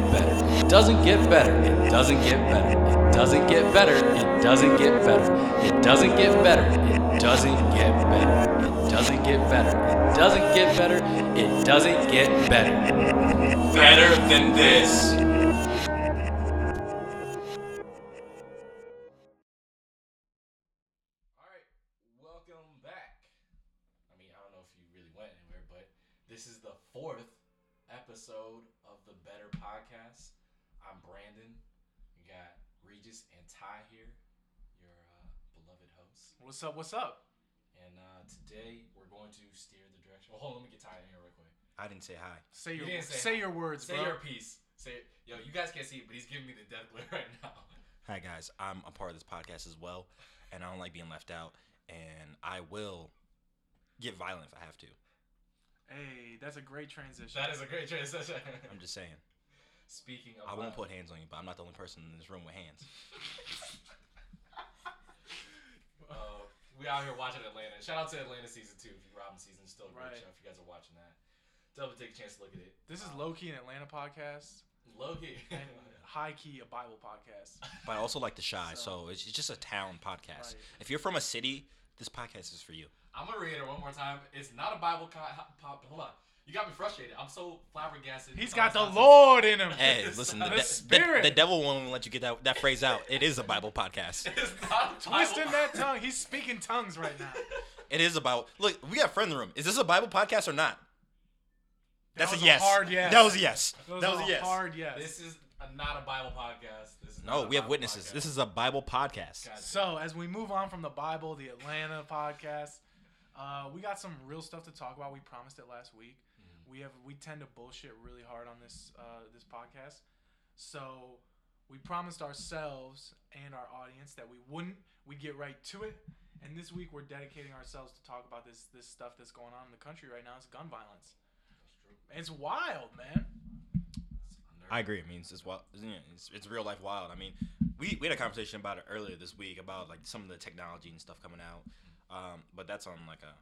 get better. It doesn't get better. It doesn't get better. It doesn't get better. It doesn't get better. It doesn't get better. It doesn't get better. It doesn't get better. It doesn't get better. It doesn't get better. Better than this. What's up? What's up? And uh, today we're going to steer the direction. Well, hold on, let me get tied in here real quick. I didn't say hi. Say You your didn't say say, hi. your words, Say bro. your piece. Say, yo, you guys can't see it, but he's giving me the death glare right now. Hi guys, I'm a part of this podcast as well, and I don't like being left out, and I will get violent if I have to. Hey, that's a great transition. That is a great transition. I'm just saying. Speaking of, I won't put hands on you, but I'm not the only person in this room with hands. Uh, we out here watching Atlanta. Shout out to Atlanta season two. If you Robin season is still a great Right. show. If you guys are watching that, double take a chance to look at it. this is Um, low key an Atlanta podcast Loki. and high key a Bible podcast. But I also like the shy, So- so it's it's just a town podcast. Right. If you're from a city, this podcast is for you. I'm gonna read it one more time. It's not a Bible co- pop. Hold on. You got me frustrated. I'm so flabbergasted. He's It's got the Lord in him. Hey, It's listen, the, de- spirit. the, the devil won't let you get that, that phrase out. It is a Bible podcast. It's not a Twisting that tongue. He's speaking tongues right now. It is about. Look, we got a friend in the room. Is this a Bible podcast or not? That That's was a a yes. hard yes. That was a yes. That That was a a yes. hard yes. This is a, not a Bible podcast. This is No, not a we have Bible witnesses. podcast. This is a Bible podcast. God So as we move on from the Bible, the Atlanta podcast, uh, we got some real stuff to talk about. We promised it last week. We have we tend to bullshit really hard on this uh, this podcast, so we promised ourselves and our audience that we wouldn't. We get right to it. And this week we're dedicating ourselves to talk about this this stuff that's going on in the country right now. It's gun violence. It's wild, man. I agree. I mean, it's, it's wild. It's, it's real life wild. I mean, we, we had a conversation about it earlier this week about like some of the technology and stuff coming out. Um, but that's on like a.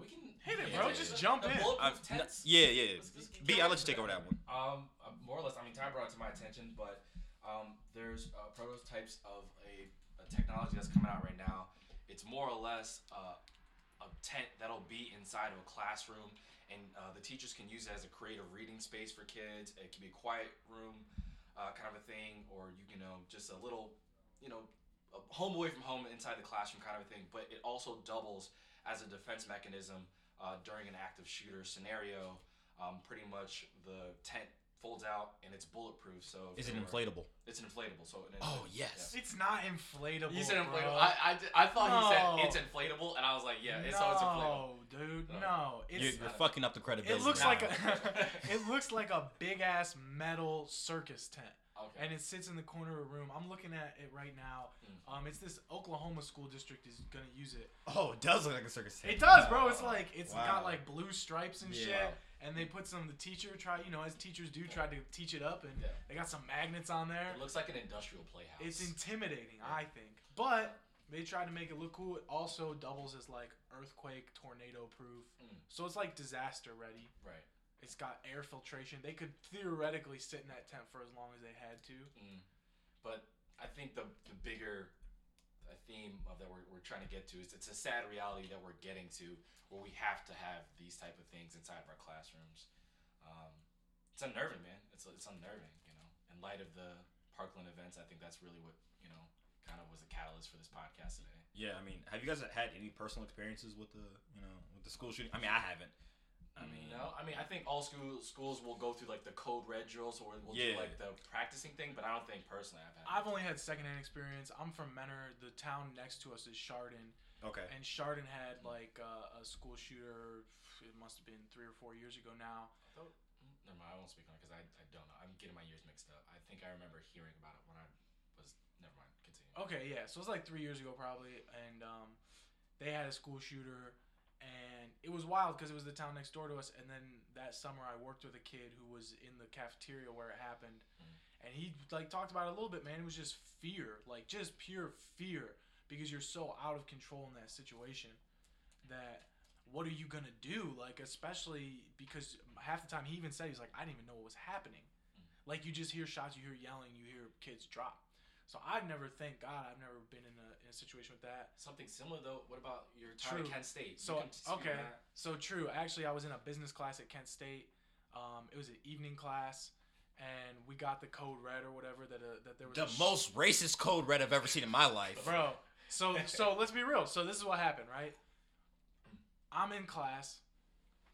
We can Hit it, yeah, bro. yeah, Just jump in. bulletproof Uh, n- tents. yeah, yeah. Let's- let's B, get I'll let you take over that one. Um, uh, more or less. I mean, Ty brought it to my attention, but um, there's uh, prototypes of a, a technology that's coming out right now. It's more or less uh, a tent that'll be inside of a classroom, and uh, the teachers can use it as a creative reading space for kids. It can be a quiet room, uh, kind of a thing, or you, you know, just a little, you know, a home away from home inside the classroom kind of a thing. But it also doubles as a defense mechanism uh, during an active shooter scenario. Um, pretty much the tent folds out and it's bulletproof. So if Is it inflatable? It's an inflatable. So an Oh, inflatable, yes. It's not inflatable. yeah. You said bro. inflatable. I, I, I thought he said it's inflatable, and I was like, yeah, it's, so it's inflatable. No, dude, No. no. You're, you're fucking up the credibility. it looks now. like a it looks like a big ass metal circus tent, Okay. and it sits in the corner of a room. I'm looking at it right now. Um, it's this Oklahoma school district is gonna use it. Oh, it does look like a circus tent. It does, bro. It's like it's Wow. got like blue stripes and shit. And they put some. The teacher try, you know, as teachers do, tried to teach it up, and Yeah. they got some magnets on there. it looks like an industrial playhouse. It's intimidating, I think. But they tried to make it look cool. It also doubles as like earthquake, tornado proof. Mm. So it's like disaster ready. right. It's got air filtration. They could theoretically sit in that tent for as long as they had to. Mm. But I think the the bigger uh, theme of that we're, we're trying to get to is it's a sad reality that we're getting to where we have to have these type of things inside of our classrooms. Um, it's unnerving, man. It's it's unnerving, you know. In light of the Parkland events, I think that's really what you know kind of was the catalyst for this podcast today. Yeah, I mean, have you guys had any personal experiences with the, you know, with the school shooting? I mean, I haven't. I mean, no, I mean I think all school schools will go through like the code red drills or we'll Yeah. do like the practicing thing, but I don't think personally I've had. I've only had secondhand experience. I'm from Mentor. The town next to us is Chardon, okay. and Chardon had like uh, a school shooter. It must have been three or four years ago now. I thought, mm, never mind, I won't speak on it because I, I don't know. I'm getting my years mixed up. I think I remember hearing about it when I was. Never mind. Continue. Okay, yeah. So it was like three years ago probably, and um, they had a school shooter, and it was wild because it was the town next door to us. And then that summer, I worked with a kid who was in the cafeteria where it happened, mm. and he like talked about it a little bit. Man, it was just fear, like just pure fear, because you're so out of control in that situation that what are you gonna do? Like, especially because half the time he even said he's like, I didn't even know what was happening. Mm. Like you just hear shots, you hear yelling, you hear kids drop. So I've never, thank God, I've never been in a, in a situation with that. Something similar though. What about your time True. at Kent State? So can speak on okay, that. so true. Actually, I was in a business class at Kent State. Um, it was an evening class, and we got the code red or whatever that uh, that there was The sh- most racist code red I've ever seen in my life. bro. So so let's be real. So this is what happened, right? I'm in class.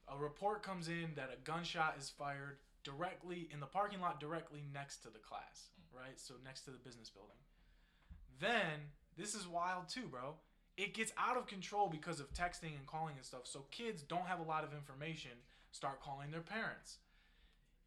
A report comes in that a gunshot is fired directly in the parking lot, directly next to the class, right? So next to the business building. Then this is wild too, bro. It gets out of control because of texting and calling and stuff. So kids don't have a lot of information. Start calling their parents.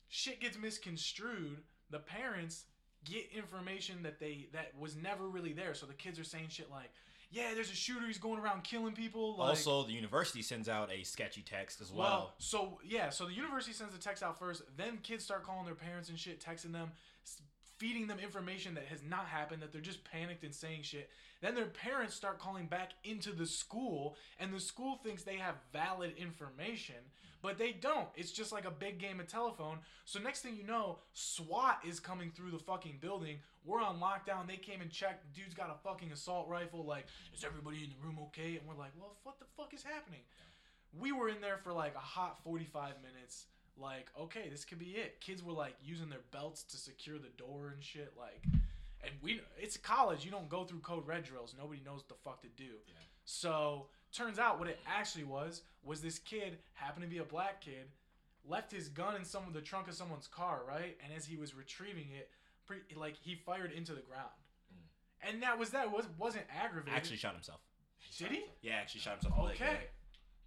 Shit gets misconstrued. The parents get information that they that was never really there. So the kids are saying shit like, "Yeah, there's a shooter. He's going around killing people." Like, also, the university sends out a sketchy text as well. well, so yeah, so the university sends the text out first. Then kids start calling their parents and shit, texting them, feeding them information that has not happened. That they're just panicked and saying shit. Then their parents start calling back into the school, and the school thinks they have valid information, but they don't. It's just like a big game of telephone. So next thing you know, SWAT is coming through the fucking building. We're on lockdown. They came and checked. Dude's got a fucking assault rifle. Like, is everybody in the room okay? And we're like, well, what the fuck is happening? we were in there for like a hot 45 minutes like okay this could be it. Kids were like using their belts to secure the door and shit like and we it's college. You don't go through code red drills. Nobody knows what the fuck to do. So turns out what it actually was was this kid happened to be a black kid left his gun in some of the trunk of someone's car right? And as he was retrieving it pre, like he fired into the ground. Mm. And that was that. Was wasn't aggravated. Actually shot himself. did he? Yeah, actually shot himself. okay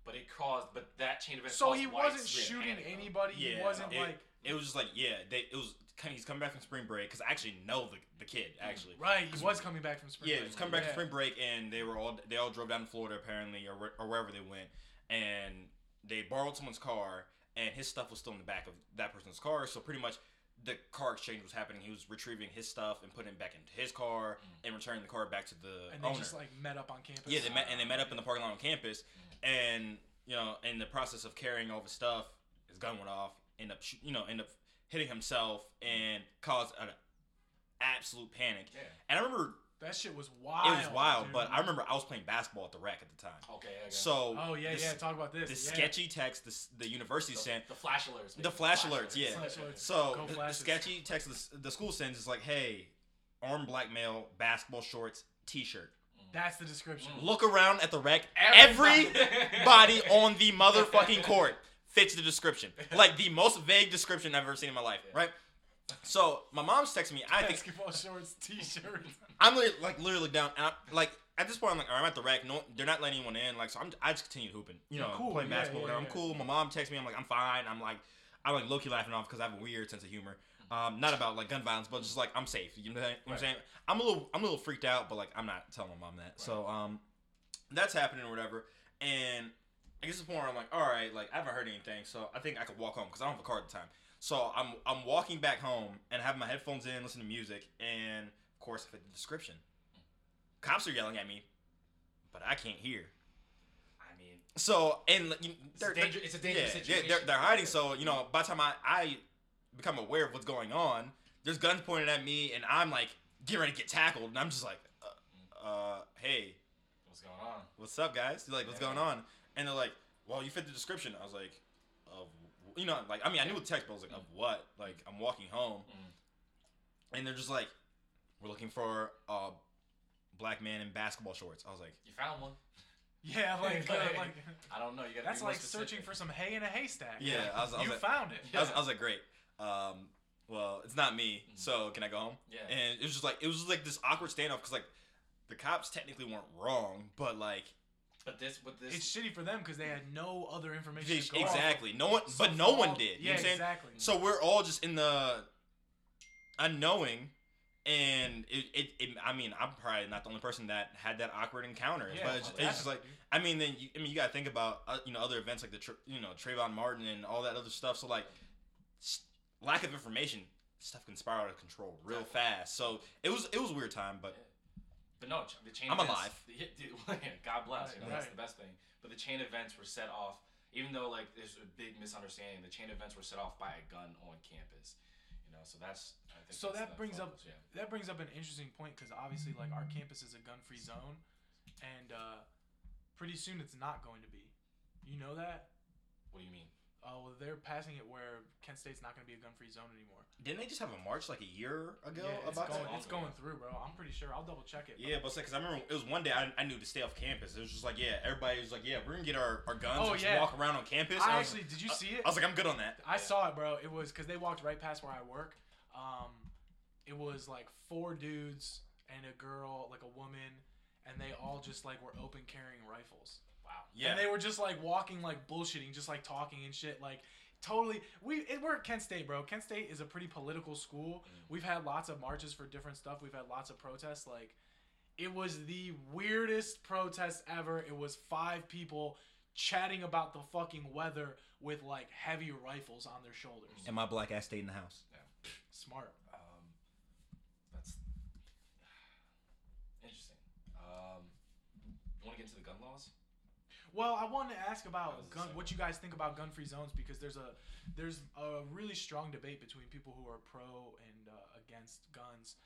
But it caused. But that chain of events. so caused he wasn't to be in shooting panic, anybody Yeah, he wasn't it, like it was just like yeah, they it was kind of, he's coming back from spring break because I actually know the the kid actually. Right, he was coming back from spring break. Yeah, break. he was coming back Yeah. from spring break, and they were all they all drove down to Florida apparently, or or wherever they went, and they borrowed someone's car, and his stuff was still in the back of that person's car. So pretty much, the car exchange was happening. He was retrieving his stuff and putting it back into his car, mm. and returning the car back to the And they owner. just like met up on campus. Yeah, they met and they met up in the parking lot on campus, mm. and you know, in the process of carrying all his stuff, his gun went off. End up, you know, end up hitting himself and caused an absolute panic. Yeah. And I remember That shit was wild. it was wild, dude. but I remember I was playing basketball at the rec at the time. Okay. okay. So Oh yeah, the, yeah. Talk about this. the yeah. sketchy text the, the university the, sent the flash alerts. the maybe. flash alerts, yeah. Flash alerts. So the, the sketchy text the, the school sends is like, "Hey, armed black male, basketball shorts, t-shirt." Mm. That's the description. Mm. Look around at the rec. Every Everybody- on the motherfucking court fits the description. Like the most vague description I've ever seen in my life, right? So my mom's texting me. I think Basketball shorts, t-shirt. I'm li- like literally down. And I'm, like at this point, I'm like, all right, I'm at the rack. No, they're not letting anyone in. Like, so I'm, I just continue hooping. You know, cool, playing yeah, basketball. yeah. I'm cool. My mom texts me. I'm like, I'm fine. I'm like, I'm like low key laughing off because I have a weird sense of humor. Um, not about like gun violence, but just like I'm safe. You know what I'm Right. saying? I'm a little, I'm a little freaked out, but like I'm not telling my mom that. So um, that's happening or whatever. And I guess the point where I'm like, all right, like I haven't heard anything, so I think I could walk home because I don't have a car at the time. So I'm I'm walking back home and I have my headphones in, listening to music, and course fit the description. Cops are yelling at me, but I can't hear. I mean, So and you, It's a danger- it's a dangerous yeah, situation. They're, they're hiding. So you know, by the time I I become aware of what's going on, there's guns pointed at me, and I'm like getting ready to get tackled, and I'm just like, uh, uh hey, what's going on? what's up, guys? They're like, what's Yeah. going on? And they're like, well, you fit the description. I was like, of, you know, like, I mean, I knew the text, but I was like, of what? Like, I'm walking home. Mm. And they're just like, we're looking for a black man in basketball shorts. I was like, You found one. Yeah, like, uh, like I don't know. You got. that's like searching for some hay in a haystack. Yeah, I was- I was you like- found it. I, was, I was like, great. Um, well, it's not me, so can I go home? Yeah. And it was just like, it was just like this awkward standoff because, like, the cops technically weren't wrong, but like, But this, but this. It's shitty for them because they had no other information. they- to go off exactly. No one, So but no one did. You Yeah, know what I'm saying? exactly. So we're all just in the unknowing, and it, it, it I mean, I'm probably not the only person that had that awkward encounter. Yeah, but it's, well, it's just like, definitely. I mean, then you, I mean, you gotta think about uh, you know other events like the you know Trayvon Martin and all that other stuff. So like, s- lack of information, stuff can spiral out of control real fast. So it was it was a weird time, but But no, the chain. I'm events, alive. the- dude, God bless. you know, Right, that's the best thing. But the chain events were set off, even though like there's a big misunderstanding. The chain events were set off by a gun on campus. Know, so that's. I think So that brings up yeah. that brings up an interesting point because obviously, like our campus is a gun-free zone, and uh, pretty soon it's not going to be. You know that? What do you mean? Oh, well, they're passing it where Kent State's not going to be a gun-free zone anymore. Didn't they just have a march like a year ago yeah, it's about going, that? it's going through, bro. I'm pretty sure. I'll double check it. Yeah, but because I remember it was one day I, I knew to stay off campus. It was just like, yeah, everybody was like, yeah, we're gonna get our, our guns Oh, and just yeah. walk around on campus. I was- actually, did you see it? I was like, I'm good on that. I Yeah. saw it, bro. It was because they walked right past where I work. Um, it was like four dudes and a girl, like a woman, and they all just like were open carrying rifles. Wow. Yeah, And they were just like walking, like bullshitting, just like talking and shit. Like totally, we it, we're at Kent State, bro. Kent State is a pretty political school. Mm. We've had lots of marches for different stuff. We've had lots of protests. Like it was the weirdest protest ever. It was five people chatting about the fucking weather with like heavy rifles on their shoulders. and my black ass stayed in the house. Yeah. smart. Um, that's interesting. Um, you want to get into the gun laws? Well, I wanted to ask about gun. What you guys think about gun-free zones? Because there's a there's a really strong debate between people who are pro and uh, against guns.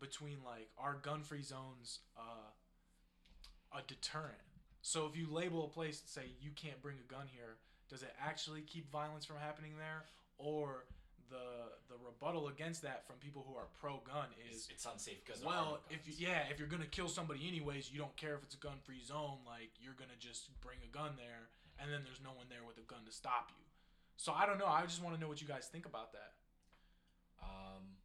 Between like are gun-free zones uh, a deterrent? So if you label a place and say you can't bring a gun here, does it actually keep violence from happening there, or the the rebuttal against that from people who are pro-gun is It's, it's unsafe because well, if you, yeah, if you're gonna kill somebody anyways, you don't care if it's a gun-free zone. Like you're gonna just bring a gun there, and then there's no one there with a gun to stop you. So I don't know. I just want to know what you guys think about that. Um,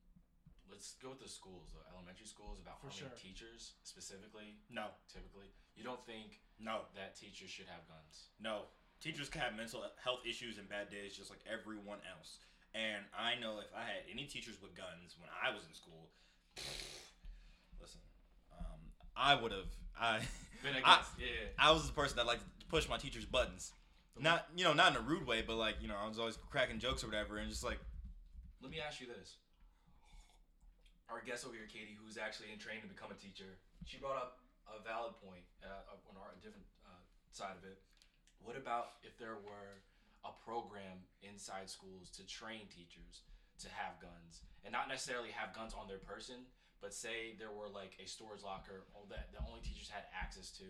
let's go with the schools. The elementary schools about For harming sure. teachers specifically. No, Typically, you don't think no, that teachers should have guns. no. Teachers can have mental health issues and bad days just like everyone else. And I know if I had any teachers with guns when I was in school, listen, um, I would have. I Been I- against, yeah. I was the person that liked to push my teacher's buttons. Not you know, not in a rude way, but like you know, I was always cracking jokes or whatever, and just like Let me ask you this. Our guest over here, Katie, who's actually in training to become a teacher, she brought up a valid point uh, on our a different uh, side of it. What about if there were a program inside schools to train teachers to have guns and not necessarily have guns on their person, but say there were like a storage locker that the only teachers had access to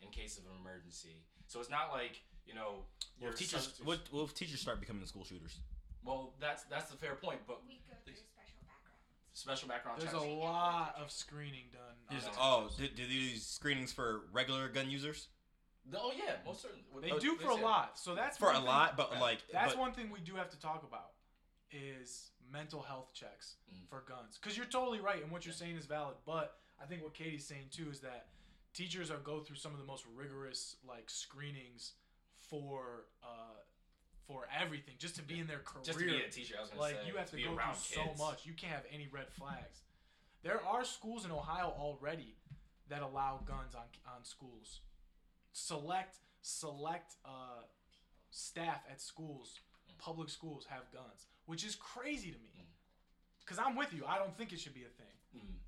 in case of an emergency. So it's not like you know. well, your if teachers what well, if teachers start becoming school shooters. Well, that's that's the fair point, but We go through special backgrounds. special background There's checks. a lot of screening done. on Is- that. oh, do, do these screenings for regular gun users? Oh yeah, most certainly. They Uh, do for a say- lot. So that's For a thing- lot, but Yeah. like That's but, one thing we do have to talk about is mental health checks Mm. for guns. Because you're totally right, and what you're saying is valid. But I think what Katie's saying too is that teachers are go through some of the most rigorous like screenings for uh, for everything, just to be in their career. Just to be a teacher, I was gonna like say. you have to, be go through kids. so much. You can't have any red flags. There are schools in Ohio already that allow guns on on schools. Select select uh, staff at schools, public schools have guns, which is crazy to me. Mm. Cause I'm with you. I don't think it should be a thing. Mm.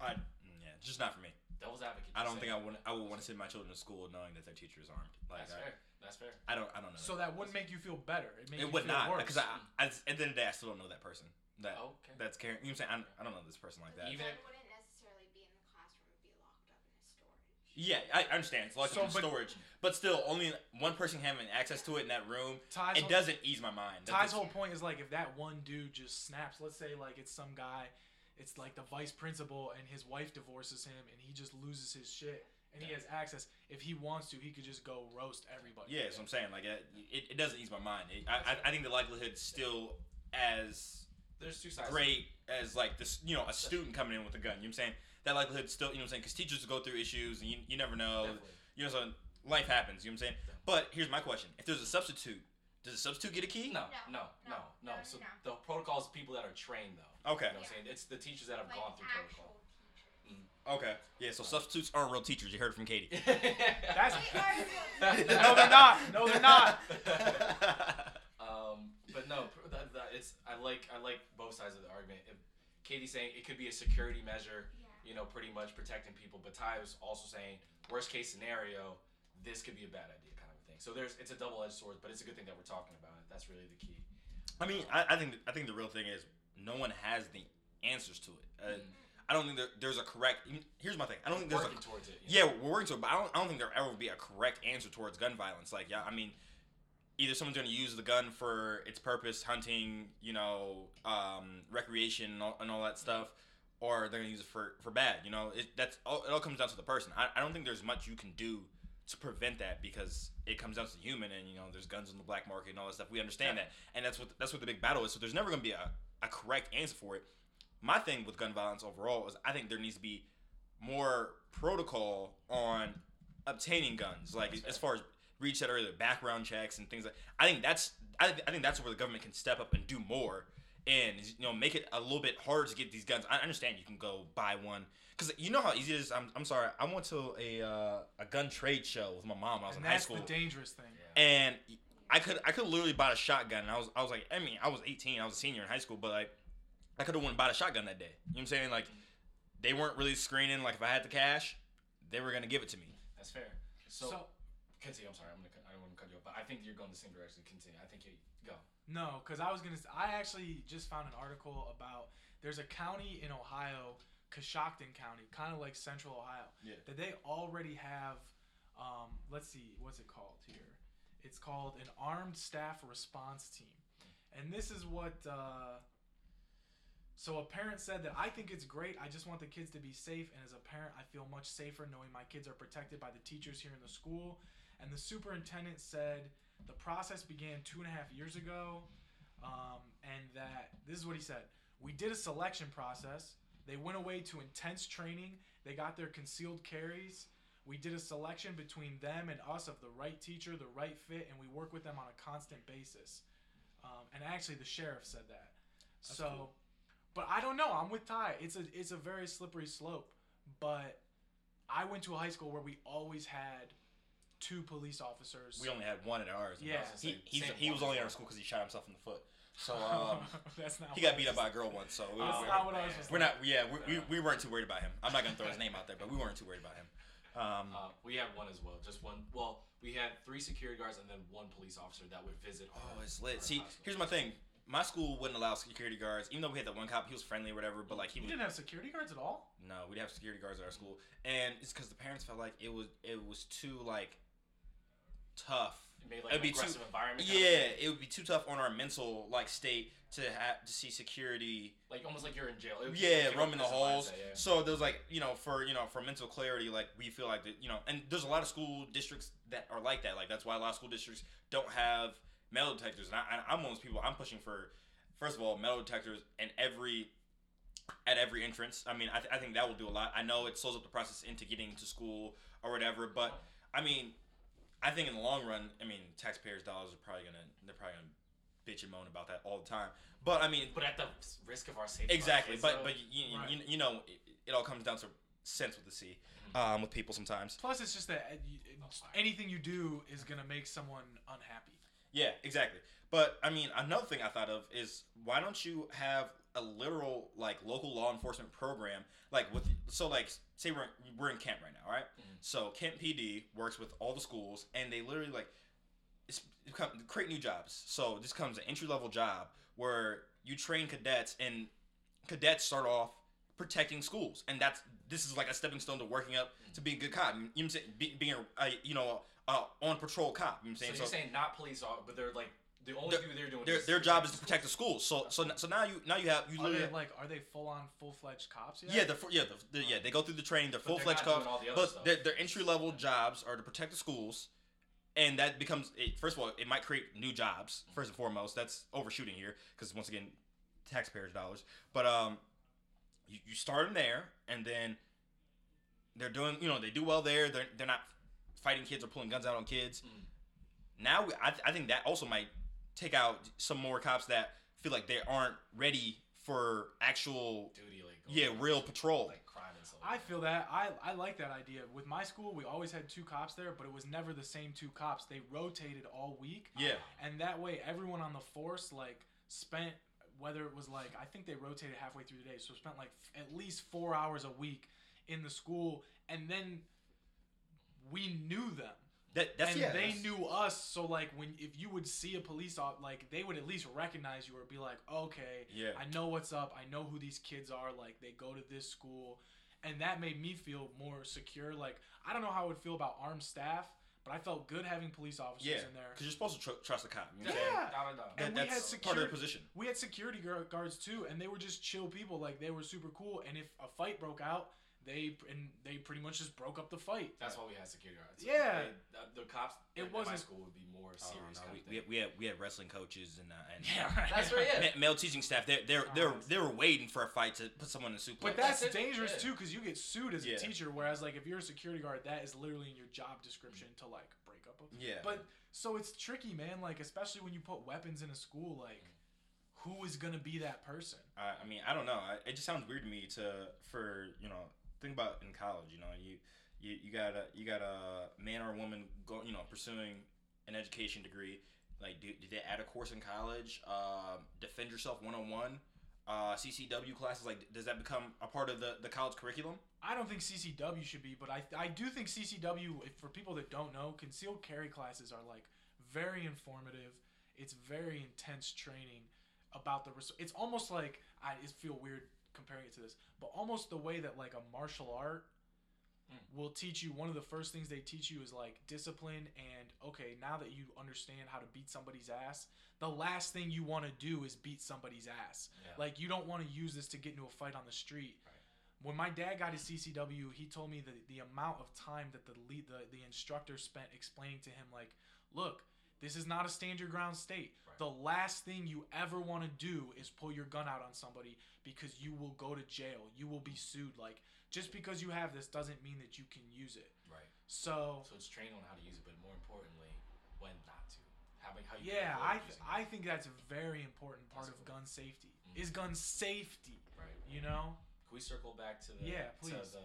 I, yeah, just not for me. Devil's advocate. I don't think I saying. would. I would want to send my children to school knowing that their teacher is armed. Like That's I, fair. That's fair. I don't. I don't know. So that wouldn't make you feel better. It, it you would feel not because I, I, at the end of the day, I still don't know that person. That Okay. that's caring. You know what I'm saying? I, I don't know this person like that. Even Gun if- wouldn't necessarily be in the classroom; it'd be locked up in a storage. Yeah, I understand. It's like So, in but- storage, but still, only one person having access to it in that room. Ty's It whole- doesn't ease my mind. Ty's whole point is like if that one dude just snaps, let's say like it's some guy, it's like the vice principal and his wife divorces him and he just loses his shit and he has access. If he wants to, he could just go roast everybody. Yeah, that's what I'm saying. Like it, it, doesn't ease my mind. It, I, I I think the likelihood still as There's two sides. great as like this, you know, a student coming in with a gun. You know what I'm saying? That likelihood still, you know what I'm saying? Because teachers go through issues and you, you never know. Definitely. You know, so life happens. You know what I'm saying? But here's my question: If there's a substitute, does a substitute get a key? No, No, no, no, no, no. no, So no. the protocol is people that are trained though. Okay. You know what I'm saying? It's the teachers that have Like gone through actual protocol. teachers. Okay. Yeah. So substitutes aren't real teachers. You heard it from Katie. That's They are real teachers. no, they're not. No, they're not. um, but no, that, that, it's I like I like both sides of the argument. If Katie's saying it could be a security measure, Yeah. You know, pretty much protecting people, but Ty was also saying worst case scenario, this could be a bad idea, kind of a thing. So there's it's a double edged sword, but it's a good thing that we're talking about it. That's really the key. I mean, I, I think I think the real thing is no one has the answers to it. Uh, Mm. I don't think there, there's a correct. Here's my thing. I don't think there's a working towards it. Yeah, we're working towards it, but I don't, I don't think there ever will be a correct answer towards gun violence. Like, yeah, I mean, either someone's going to use the gun for its purpose, hunting, you know, um, recreation and all, and all that stuff, or they're to use it for, for bad. You know, it, that's all, it all comes down to the person. I, I don't think there's much you can do to prevent that because it comes down to the human, and you know, there's guns in the black market and all that stuff. We understand Yeah. that, and that's what that's what the big battle is. So there's never going to be a, a correct answer for it. My thing with gun violence overall is I think there needs to be more protocol on obtaining guns, like as far as Reed said earlier, background checks and things like. I think that's I, I think that's where the government can step up and do more, and you know make it a little bit harder to get these guns. I understand you can go buy one because you know how easy it is. I'm, I'm sorry, I went to a uh, a gun trade show with my mom. when I was and in high school. that's school, the dangerous thing. Yeah. and I could I could literally buy a shotgun. And I was I was like I mean I was 18, I was a senior in high school, but like I could have went and bought a shotgun that day. You know what I'm saying? Like they weren't really screening. Like if I had the cash, they were gonna give it to me. That's fair. So, So, continue. I'm sorry. I'm gonna. cut- I don't want to cut you off, but I think you're going the same direction. Continue. I think you go. No, because I was gonna. I actually just found an article about there's a county in Ohio, Coshocton County, kind of like Central Ohio, Yeah. that they already have. Um, let's see, what's it called here? It's called an Armed Staff Response Team, and this is what. Uh, so a parent said that I think it's great. I just want the kids to be safe, and as a parent, I feel much safer knowing my kids are protected by the teachers here in the school. And the superintendent said the process began two and a half years ago, um, and that this is what he said. We did a selection process. They went away to intense training. They got their concealed carries. We did a selection between them and us of the right teacher, the right fit, and we work with them on a constant basis. Um, and actually, the sheriff said that. so, cool. but I don't know. I'm with Ty. It's a it's a very slippery slope. But I went to a high school where we always had two police officers. We only had one at ours. Yeah. he Same- he's, same he was only in as our school because he shot himself in the foot. So um, that's not. he got beat up by a girl once. So we, That's Oh, not what I was. Just we're not. Yeah, we, we, we weren't too worried about him. I'm not gonna throw his name out there, but we weren't too worried about him. Um, Uh, we had one as well. Just one. Well, we had three security guards and then one police officer that would visit. oh, our- it's lit. See, high here's my thing. My school wouldn't allow security guards, even though we had that one cop. He was friendly or whatever, but like he You was didn't have security guards at all. No, we'd have security guards at our school, and it's because the parents felt like it was it was too like tough. Like It'd be too- environment. Yeah, it would be too tough on our mental like state to have to see security. like almost like you're in jail. Yeah, roaming the halls. mindset, yeah. So there's like you know for you know for mental clarity, like we feel like that you know, and there's a lot of school districts that are like that. Like that's why a lot of school districts don't have metal detectors. And I, I'm one of those people. I'm pushing for first of all metal detectors in every at every entrance. I mean, I, th- I think that will do a lot. I know it slows up the process into getting to school or whatever, but I mean, I think in the long run, I mean, taxpayers' dollars are probably gonna they're probably gonna bitch and moan about that all the time. But I mean, But at the risk of our safety. exactly. Kids, But though, but you, you, Right. you, you know, it, it all comes down to sense with the C, um, with people sometimes. Plus, it's just that uh, you- it's- anything you do is gonna make someone unhappy. Yeah, exactly. But I mean, another thing I thought of is why don't you have a literal like local law enforcement program like with so like say we're we're in Kent right now, right? Mhm. So Kent PD works with all the schools and they literally like it's, it come, create new jobs. So this comes an entry level job where you train cadets and cadets start off protecting schools and that's this is like a stepping stone to working up to being a good cop. You know what I'm saying? Be, being a, a you know a on patrol cop. You know what I'm saying So you're saying not police, officers, but they're like the only thing they're doing. their, their job is to protect the schools. So so so now you now you have you Are literally they like are they full on full fledged cops yet? yeah the yeah the, the yeah they go through the training they're full they're fledged not cops doing all the other but stuff. their, their entry level jobs are to protect the schools and that becomes it, first of all it might create new jobs first and foremost that's overshooting here because once again taxpayers dollars but um you, you start them there and then they're doing you know they do well there they're, they're not fighting kids or pulling guns out on kids Mhm. now we, I, th- I think that also might take out some more cops that feel like they aren't ready for actual duty like yeah real patrol like crime and stuff. I feel that. I, I like that idea. With my school, we always had two cops there, but it was never the same two cops. They rotated all week. yeah And that way, everyone on the force, like, spent, whether it was like, I think they rotated halfway through the day, so spent like f- at least four hours a week in the school. And then we knew them. That that's and yeah. they that's- knew us, so like when if you would see a police op, like they would at least recognize you or be like, okay, Yeah. I know what's up. I know who these kids are. Like they go to this school, and that made me feel more secure. Like I don't know how I would feel about armed staff, but I felt good having police officers Yeah, in there. because you're supposed to tr- trust the cop. You know what Yeah. saying? Without a doubt. That, And we had that's part of security- the position. We had security guards too, and they were just chill people. Like they were super cool. And if a fight broke out, they and they pretty much just broke up the fight. That's why we had security guards. Yeah. They- the, the cops. It at my wasn't- school would be more Oh, serious. no, kind we, of we, thing. we had we had wrestling coaches and uh, and Yeah, right. That's right. Yeah. male teaching staff. They they they Oh, they were waiting for a fight to put someone in a suplex. But That's that's, dangerous yeah. too, because you get sued as Yeah. a teacher. Whereas, like, if you're a security guard, that is literally in your job description to like break up. A, yeah, But so it's tricky, man. Like, especially when you put weapons in a school, like, who is gonna be that person? I, I mean, I don't know. I, it just sounds weird to me to for you know think about in college. You know, you you, you got a you got a man or a woman go you know pursuing an education degree. Like, do, do they add a course in college? Um, defend yourself one on one. Uh, CCW classes like does that become a part of the, the college curriculum? I don't think CCW should be, but I I do think CCW. If for people that don't know, concealed carry classes are like very informative. It's very intense training about the. res- It's almost like I feel weird comparing it to this, but almost the way that like a martial art Mm. will teach you. One of the first things they teach you is like discipline and okay. Now that you understand how to beat somebody's ass, the last thing you want to do is beat somebody's ass. Yeah. Like you don't want to use this to get into a fight on the street. Right. When my dad got his CCW, he told me that the amount of time that the lead, the, the instructor spent explaining to him, like, look, this is not a stand your ground state. Right. The last thing you ever want to do is pull your gun out on somebody because you will go to jail. You will be sued. Like, just because you have this doesn't mean that you can use it. Right. So, So it's training on how to use it, but more importantly, when not to. Having how you yeah, I, it. I think that's a very important part That's of cool. gun safety. Mhm. Is gun safety, Right. you know? Can we circle back to the Yeah, to please. the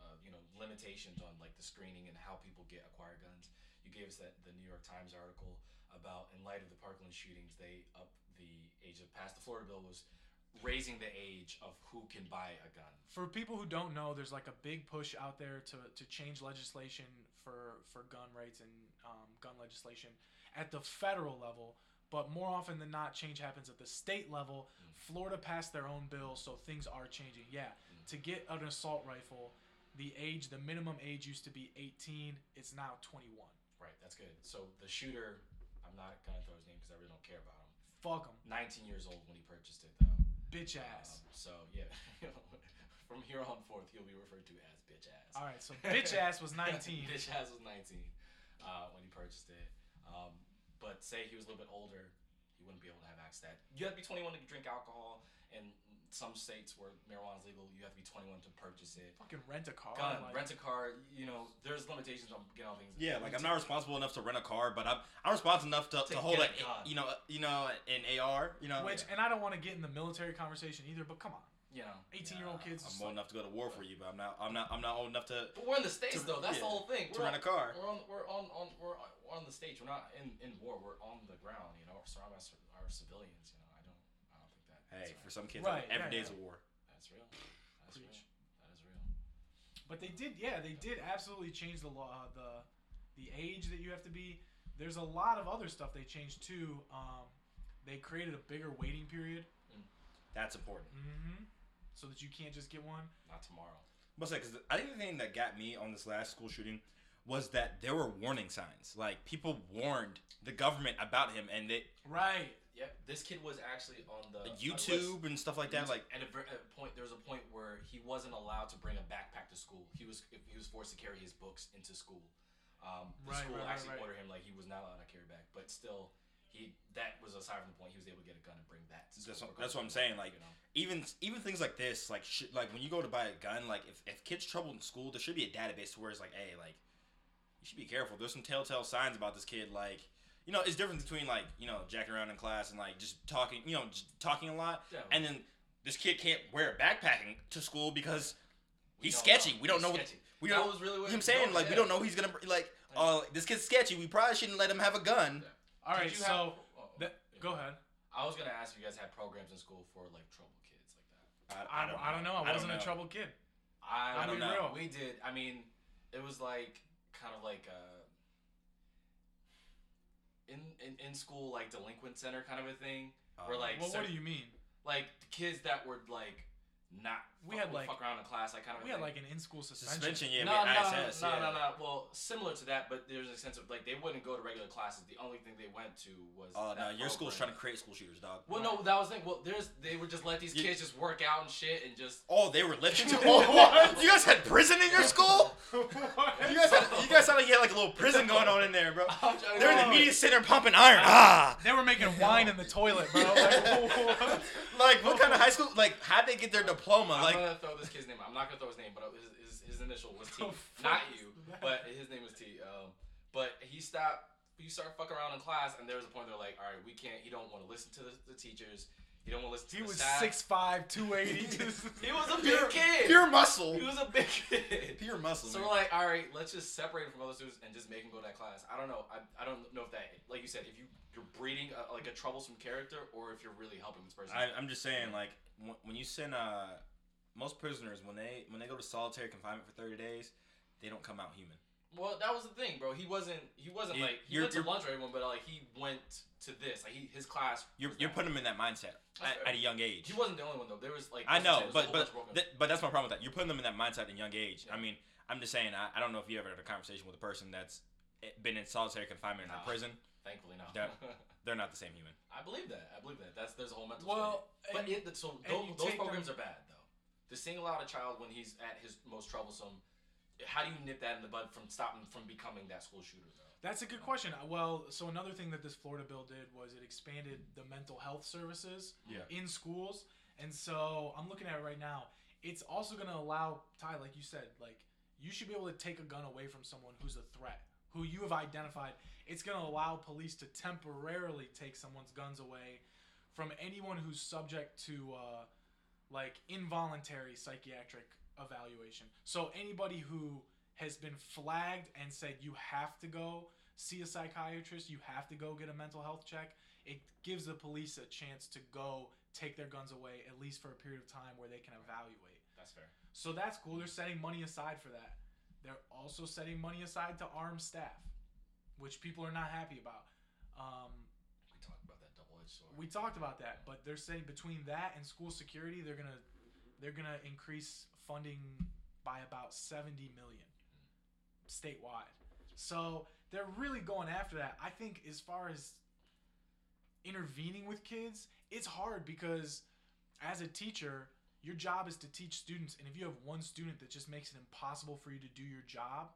uh, you know limitations on like the screening and how people get acquire guns? Gave us that the New York Times article about in light of the Parkland shootings, they up the age of passed the Florida bill was raising the age of who can buy a gun. for people who don't know, there's like a big push out there to, to change legislation for for gun rights and um, gun legislation at the federal level. But more often than not, change happens at the state level. Florida passed their own bill, so things are changing. Yeah, to get an assault rifle, the age, the minimum age used to be 18. It's now 21. Right. That's good. So the shooter, I'm not gonna throw his name because I really don't care about him. Fuck him. 19 years old when he purchased it though. bitch ass. Um, so yeah, from here on forth, he'll be referred to as bitch ass. All right, so bitch ass was 19. bitch ass was 19 uh, when he purchased it. Um, but say he was a little bit older, he wouldn't be able to have access to that. You have to be 21 to drink alcohol, and some states where marijuana is legal, you have to be 21 to purchase it. Fucking rent a car. Gun, like- rent a car, you know, there's limitations on getting all things. Yeah, like I'm not responsible enough to rent a car, but I'm I'm responsible enough to, to, To hold a a you know you know an AR. You know, Which, and I don't want to get in the military conversation either, but come on. You know, 18 year old yeah. kids. I'm old like- enough to go to war for you, but I'm not I'm not I'm not old enough to But we're in the states To- though. That's yeah, the whole thing. to We're rent a car. We're on. We're on. on we're, on, we're on the stage. We're not in, in war. We're on the ground. You know, we're surrounded by our civilians. You know, I don't. I don't think that. Hey, for some kids, Right, every yeah, day's yeah. a war. That's real. That's Preach. real. That is real. But they did, yeah, they did absolutely change the law, the the age that you have to be. There's a lot of other stuff they changed too. Um, they created a bigger waiting period, That's important. mm-hmm. so that you can't just get one. Not tomorrow. But say, because I think the thing that got me on this last school shooting was that there were warning signs. Like people warned the government about him, and they Right. Yeah, this kid was actually on the on YouTube and stuff like that. Like at a, at a point, there was a point where he wasn't allowed to bring a backpack to school. He was he was forced to carry his books into school. Um, the Right, school right, right, actually right. ordered him like he was not allowed to carry back, but still, he that was aside from the point he was able to get a gun and bring that. To school That's what- that's what I'm saying, like, you know. even even things like this, like sh- like when you go to buy a gun, like if if kids trouble in school, there should be a database to where it's like, hey, like you should be careful. There's some telltale signs about this kid, like. You know, it's different between like you know jacking around in class and like just talking, you know, just talking a lot, Yeah, and then this kid can't wear backpacking to school because we he's don't sketchy. know. We don't He's know what- we That don't- was really You what know I'm saying? was, Like we don't know he's gonna br- like. Oh, this kid's sketchy. We probably shouldn't let him have a gun. All right. So have- oh, that, yeah. go ahead. I was gonna ask if you guys had programs in school for like troubled kids like that. I, I, don't know. I, wasn't don't a know. troubled kid. I, I'll don't know. real. We did. I mean, it was like kind of like uh, in, in in school like delinquent center kind of a thing, where Uh, like Well, what do you mean? like kids that were like not We had, like- fuck around in class, like kind of We had like an in-school suspension. suspension. Yeah, no, with no, ISS. no, yeah. no, no. Well, similar to that, but there's a sense of like they wouldn't go to regular classes. The only thing they went to was. Oh no, that your school's trying to create school shooters, dog. Well, no, that was the thing. Well, there's they would just let these You- kids just work out and shit and just. Oh, they were lifting too. Oh, what? You guys had prison in your school? You guys, had, you guys sound like you had like a little prison going on in there, bro. I'm trying to They're in the media center pumping iron. Ah, They were making wine in the toilet, bro. Like, what? like what kind of high school? Like, how'd they get their diploma? I'm Like, gonna throw this kid's name. out. I'm not gonna throw his name, but his his, his initial was T. Not you, but his name was T. Um, but he stopped. You start fucking around in class, and there was a point they're like, all right, we can't. He don't want to listen to the, the teachers. He don't want to listen to he the was staff. 6'5", 280. He was a pure, big kid. pure muscle. He was a big kid. Pure muscle. So man. we're like, all right, let's just separate him from other students and just make him go to that class. I don't know. I, I don't know if that, like you said, if you you're breeding a, like a troublesome character or if you're really helping this person. I, I'm just saying, like, when, when you send uh, most prisoners when they when they go to solitary confinement for 30 days, they don't come out human. well, that was the thing, bro. He wasn't. He wasn't You- like he went to you're- lunch with everyone, but like he went to this. Like he his class. You're you're putting them in that mindset at, at a young age. He wasn't the only one though. There was like I know, said, there was a but but bunch of broken- th- but that's my problem with that. You're putting them in that mindset at a young age. I mean, I'm just saying. I, I don't know if you ever had a conversation with a person that's eh, been in solitary confinement in a prison. Thankfully, no. That- They're not the same human. I believe that. I believe that. That's there's a whole mental. Well, but and- it, so those, those programs them- are bad though. To single out a child when he's at his most troublesome, how do you nip that in the bud from stopping from becoming that school shooter though? That's a good question. Well, so another thing that this Florida bill did was it expanded the mental health services Yeah. in schools. And so I'm looking at it right now. It's also going to allow, Ty, like you said, like you should be able to take a gun away from someone who's a threat, who you have identified. It's going to allow police to temporarily take someone's guns away from anyone who's subject to uh, like involuntary psychiatric evaluation. So anybody who has been flagged and said you have to go see a psychiatrist, you have to go get a mental health check, it gives the police a chance to go take their guns away at least for a period of time where they can evaluate. That's fair. So that's cool. They're setting money aside for that. They're also setting money aside to arm staff, which people are not happy about. Um, about that double edged sword. we talked about that, but they're saying between that and school security, they're gonna they're gonna increase funding by about seventy million statewide. So they're really going after that. I think as far as intervening with kids, it's hard because as a teacher, your job is to teach students, and if you have one student that just makes it impossible for you to do your job,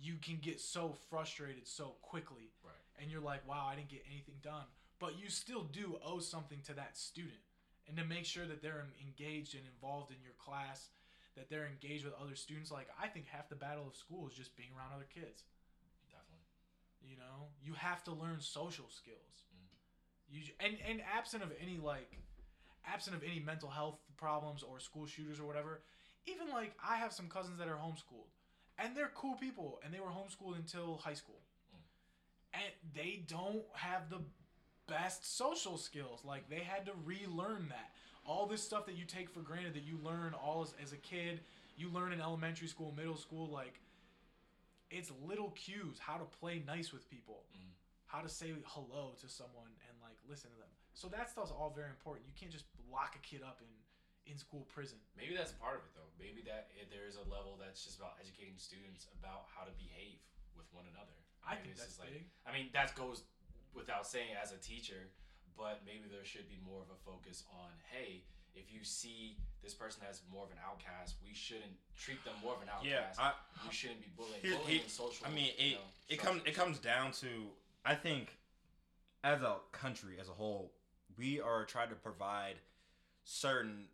you can get so frustrated so quickly Right. and you're like, wow, I didn't get anything done. But you still do owe something to that student. And to make sure that they're engaged and involved in your class, that they're engaged with other students. Like, I think half the battle of school is just being around other kids. Definitely. You know, you have to learn social skills. Mm-hmm. You and and absent of any like, absent of any mental health problems or school shooters or whatever. Even like I have some cousins that are homeschooled, and they're cool people, and they were homeschooled until high school, mm. and they don't have the best social skills. Like they had to relearn that. All this stuff that you take for granted that you learn all as, as a kid, you learn in elementary school, middle school, like it's little cues how to play nice with people Mm. how to say hello to someone and like listen to them so that stuff's all very important you can't just lock a kid up in in school prison Maybe that's part of it though. Maybe that it, there is a level that's just about educating students about how to behave with one another. i Maybe think that's like big I mean, that goes without saying as a teacher, but maybe there should be more of a focus on, hey, if you see this person as more of an outcast, we shouldn't treat them more of an Yeah, outcast. I, we shouldn't be bullying. Bullying and social. I mean, you it know, it comes it comes down to I think as a country as a whole, we are trying to provide certain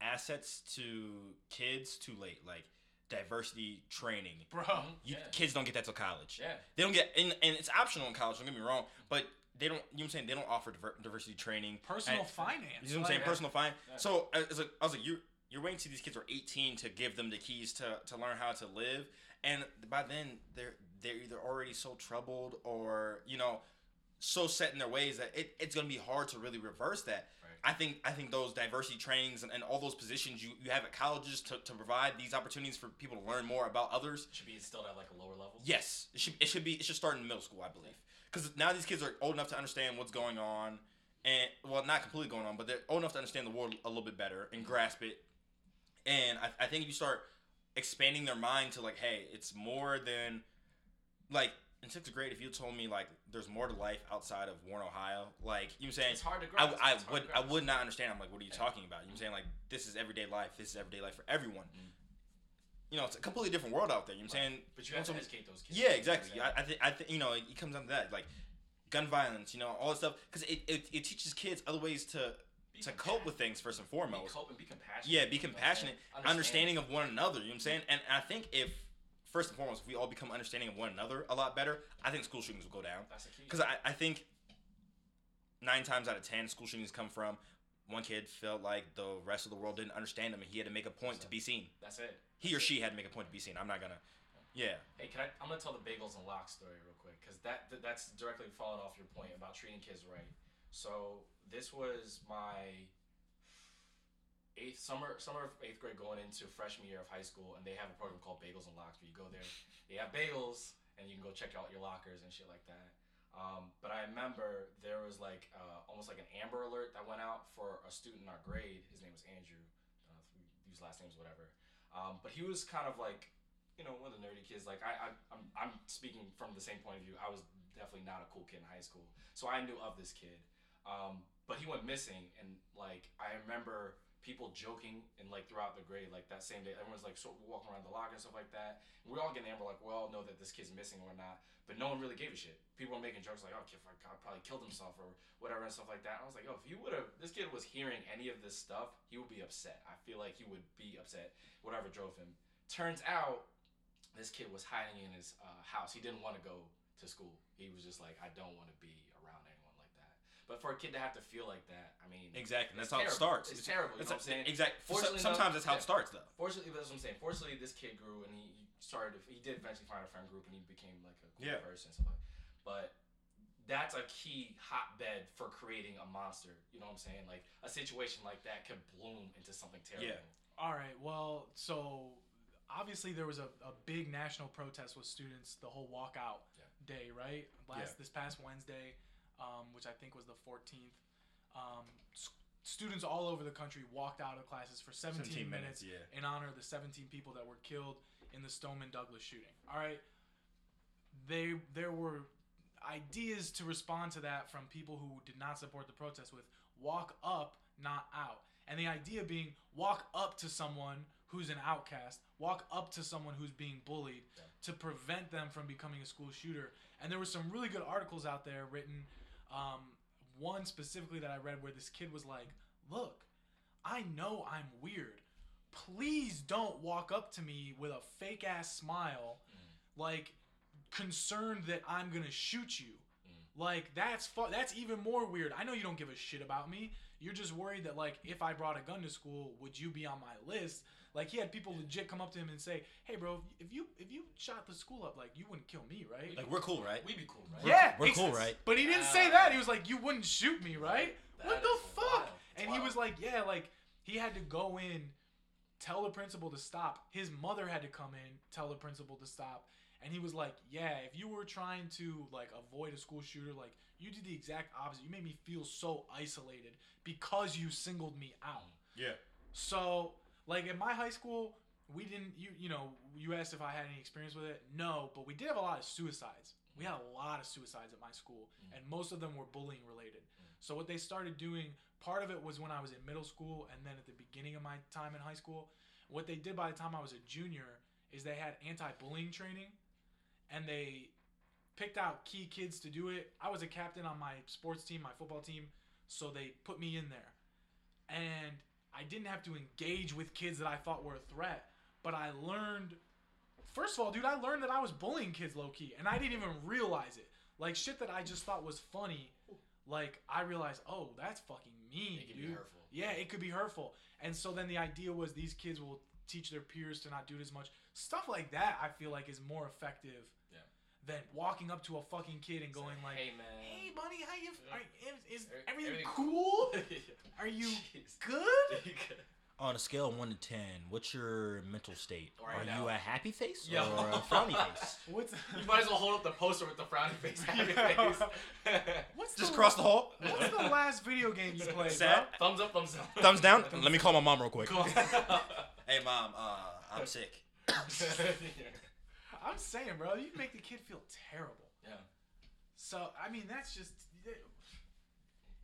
assets to kids too late, like diversity training. bro You, yeah. Kids don't get that till college. yeah. They don't get, and, and it's optional in college. Don't get me wrong, but they don't. You know what I'm saying? They don't offer diver, diversity training. personal And- finance You know what I'm like- saying? Personal fine. Yeah. So as a, I was like, you you're waiting till these kids are 18 to give them the keys to, to learn how to live, and by then they're they're either already so troubled or you know so set in their ways that it, it's gonna be hard to really reverse that. I think I think those diversity trainings and, and all those positions you, you have at colleges to, to provide these opportunities for people to learn more about others. Should be instilled at like a lower level. Yes, it should it should be it should start in middle school, I believe, because now these kids are old enough to understand what's going on, and well, not completely going on, but they're old enough to understand the world a little bit better and grasp it. And I, I think if you start expanding their mind to like, hey, it's more than like in sixth grade. If you told me like there's more to life outside of Warren, Ohio, like you know what I'm saying, It's hard to I, grasp. I hard would I would not understand. I'm like, what are you talking about? You know what I'm saying like this is everyday life. This is everyday life for everyone. Mm. You know, it's a completely different world out there. You know what I'm Right. saying? But you have to educate those kids. yeah, exactly. You what I, I think I think you know it comes down to that, like gun violence, you know, all that stuff, because it, it, it teaches kids other ways to Be to cope with things first and Be foremost. cope and be compassionate. Yeah, be you know what I'm compassionate, saying? understanding of one another. You know what I'm saying? And I think if first and foremost, if we all become understanding of one another a lot better, I think school shootings will go down. That's the key. Because I, I think nine times out of ten, school shootings come from one kid felt like the rest of the world didn't understand him, and he had to make a point to be seen. That's it. He or she had to make a point to be seen. I'm not gonna. Yeah. Hey, can I? I'm gonna tell the bagels and lox story real quick because that th- that's directly following off your point about treating kids right. So this was my eighth summer summer of eighth grade going into freshman year of high school, and they have a program called Bagels and Locks where you go there, they have bagels, and you can go check out your lockers and shit like that. Um, but I remember there was like uh, almost like an Amber Alert that went out for a student in our grade. His name was Andrew. I don't know if we use last names, whatever. Um, but he was kind of like you know, one of the nerdy kids. Like I, I I'm, I'm speaking from the same point of view. I was definitely not a cool kid in high school, so I knew of this kid. Um, but he went missing, and like I remember people joking and like throughout the grade, like that same day, everyone's like of walking around the locker and stuff like that. And we all getting amber, like we all know that this kid's missing or not, but no one really gave a shit. People were making jokes like, "Oh, kid probably killed himself or whatever and stuff like that." And I was like, "Oh, if you would have, this kid was hearing any of this stuff, he would be upset. I feel like he would be upset. Whatever drove him." Turns out this kid was hiding in his uh, house. He didn't want to go to school. He was just like, I don't want to be around anyone like that. But for a kid to have to feel like that, I mean, Exactly. It's That's how it starts. It's terrible, you know what I'm saying? Exactly. Fortunately Sometimes enough- that's how it starts, though. fortunately, that's what I'm saying. Fortunately, this kid grew and he, he started. He did eventually find a friend group and he became like a cool Yeah. person. and stuff like. But that's a key hotbed for creating a monster. You know what I'm saying? Like a situation like that could bloom into something terrible. Yeah. All right. Well, so obviously there was a, a big national protest with students the whole walkout Yeah. day, right? Last Yeah. this past Wednesday, um, which I think was the 14th. Um, students all over the country walked out of classes for 17, minutes, yeah. in honor of the 17 people that were killed in the Stoneman Douglas shooting. All right. They there were ideas to respond to that from people who did not support the protest with walk up, not out. And the idea being walk up to someone who's an outcast, walk up to someone who's being bullied Yeah. to prevent them from becoming a school shooter. And there were some really good articles out there written. Um, one specifically that I read where this kid was like, Look, I know I'm weird. Please don't walk up to me with a fake ass smile, like concerned that I'm gonna shoot you. Like that's fu- that's even more weird. I know you don't give a shit about me. You're just worried that like if I brought a gun to school, would you be on my list? Like he had people legit come up to him and say, "Hey, bro, if you if you shot the school up, like you wouldn't kill me, right?" Like, we're cool, right? We'd be cool, right? yeah, we're ex- cool, right? But he didn't say Uh, that. He was like, "You wouldn't shoot me, right?" That what the is fuck? wild. It's And he wild. was like, "Yeah, like he had to go in, tell the principal to stop. His mother had to come in, tell the principal to stop." And he was like, "Yeah, if you were trying to like avoid a school shooter, like you did the exact opposite. You made me feel so isolated because you singled me out." Yeah. So, like in my high school, we didn't you you know, you asked if I had any experience with it. No, but we did have a lot of suicides. We had a lot of suicides at my school, mm. and most of them were bullying related. Mm. So what they started doing, part of it was when I was in middle school and then at the beginning of my time in high school. What they did by the time I was a junior is they had anti-bullying training and they picked out key kids to do it. I was a captain on my sports team, my football team, so they put me in there. And I didn't have to engage with kids that I thought were a threat, but I learned First of all, dude, I learned that I was bullying kids low key and I didn't even realize it. Like shit that I just thought was funny, like I realized, "Oh, that's fucking mean, It can be dude." hurtful. Yeah, it could be hurtful. And so then the idea was these kids will teach their peers to not do it as much. Stuff like that I feel like is more effective. Than walking up to a fucking kid and going like, hey man. "Hey, buddy, how you? Are, is, is Er- everything everything- cool? Are you good?" On a scale of one to ten, what's your mental state? Right Are now. you a happy face Yo. or a frowny face? What's You might as well hold up the poster with the frowny face, happy face. what's Just the, cross the hall. What's the last video game you played, Sad. bro? thumbs up, thumbs up. Thumbs down. Let me call my mom real quick. Hey mom, uh, I'm sick. I'm saying, bro, you make the kid feel terrible. yeah. So I mean, that's just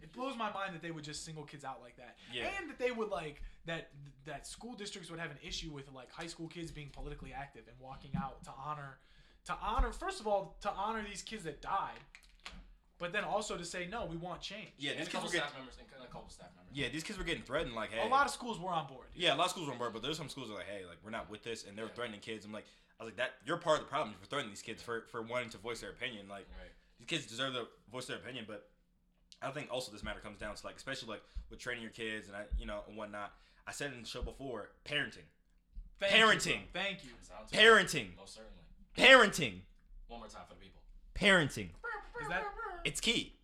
it blows my mind that they would just single kids out like that, Yeah. and that they would like that that school districts would have an issue with like high school kids being politically active and walking out to honor to honor first of all to honor these kids that died, but then also to say no, we want change. Yeah, And these a kids couple were getting. staff members. And a couple staff members. Yeah, these kids were getting threatened. Like, hey. A lot of schools were on board. Yeah, a lot of schools were on board, but there's some schools that are like, hey, like we're not with this, and they're Yeah. threatening kids. I'm like, I was like, that you're part of the problem for threatening these kids for for wanting to voice their opinion. Like, Right. these kids deserve to voice their opinion, but I think also this matter comes down to like, especially like with training your kids and I, you know, and whatnot. I said in the show before, parenting, Thank Parenting. bro. Thank you. Parenting, Most certainly. parenting, One more time for the people. parenting. Is that It's key.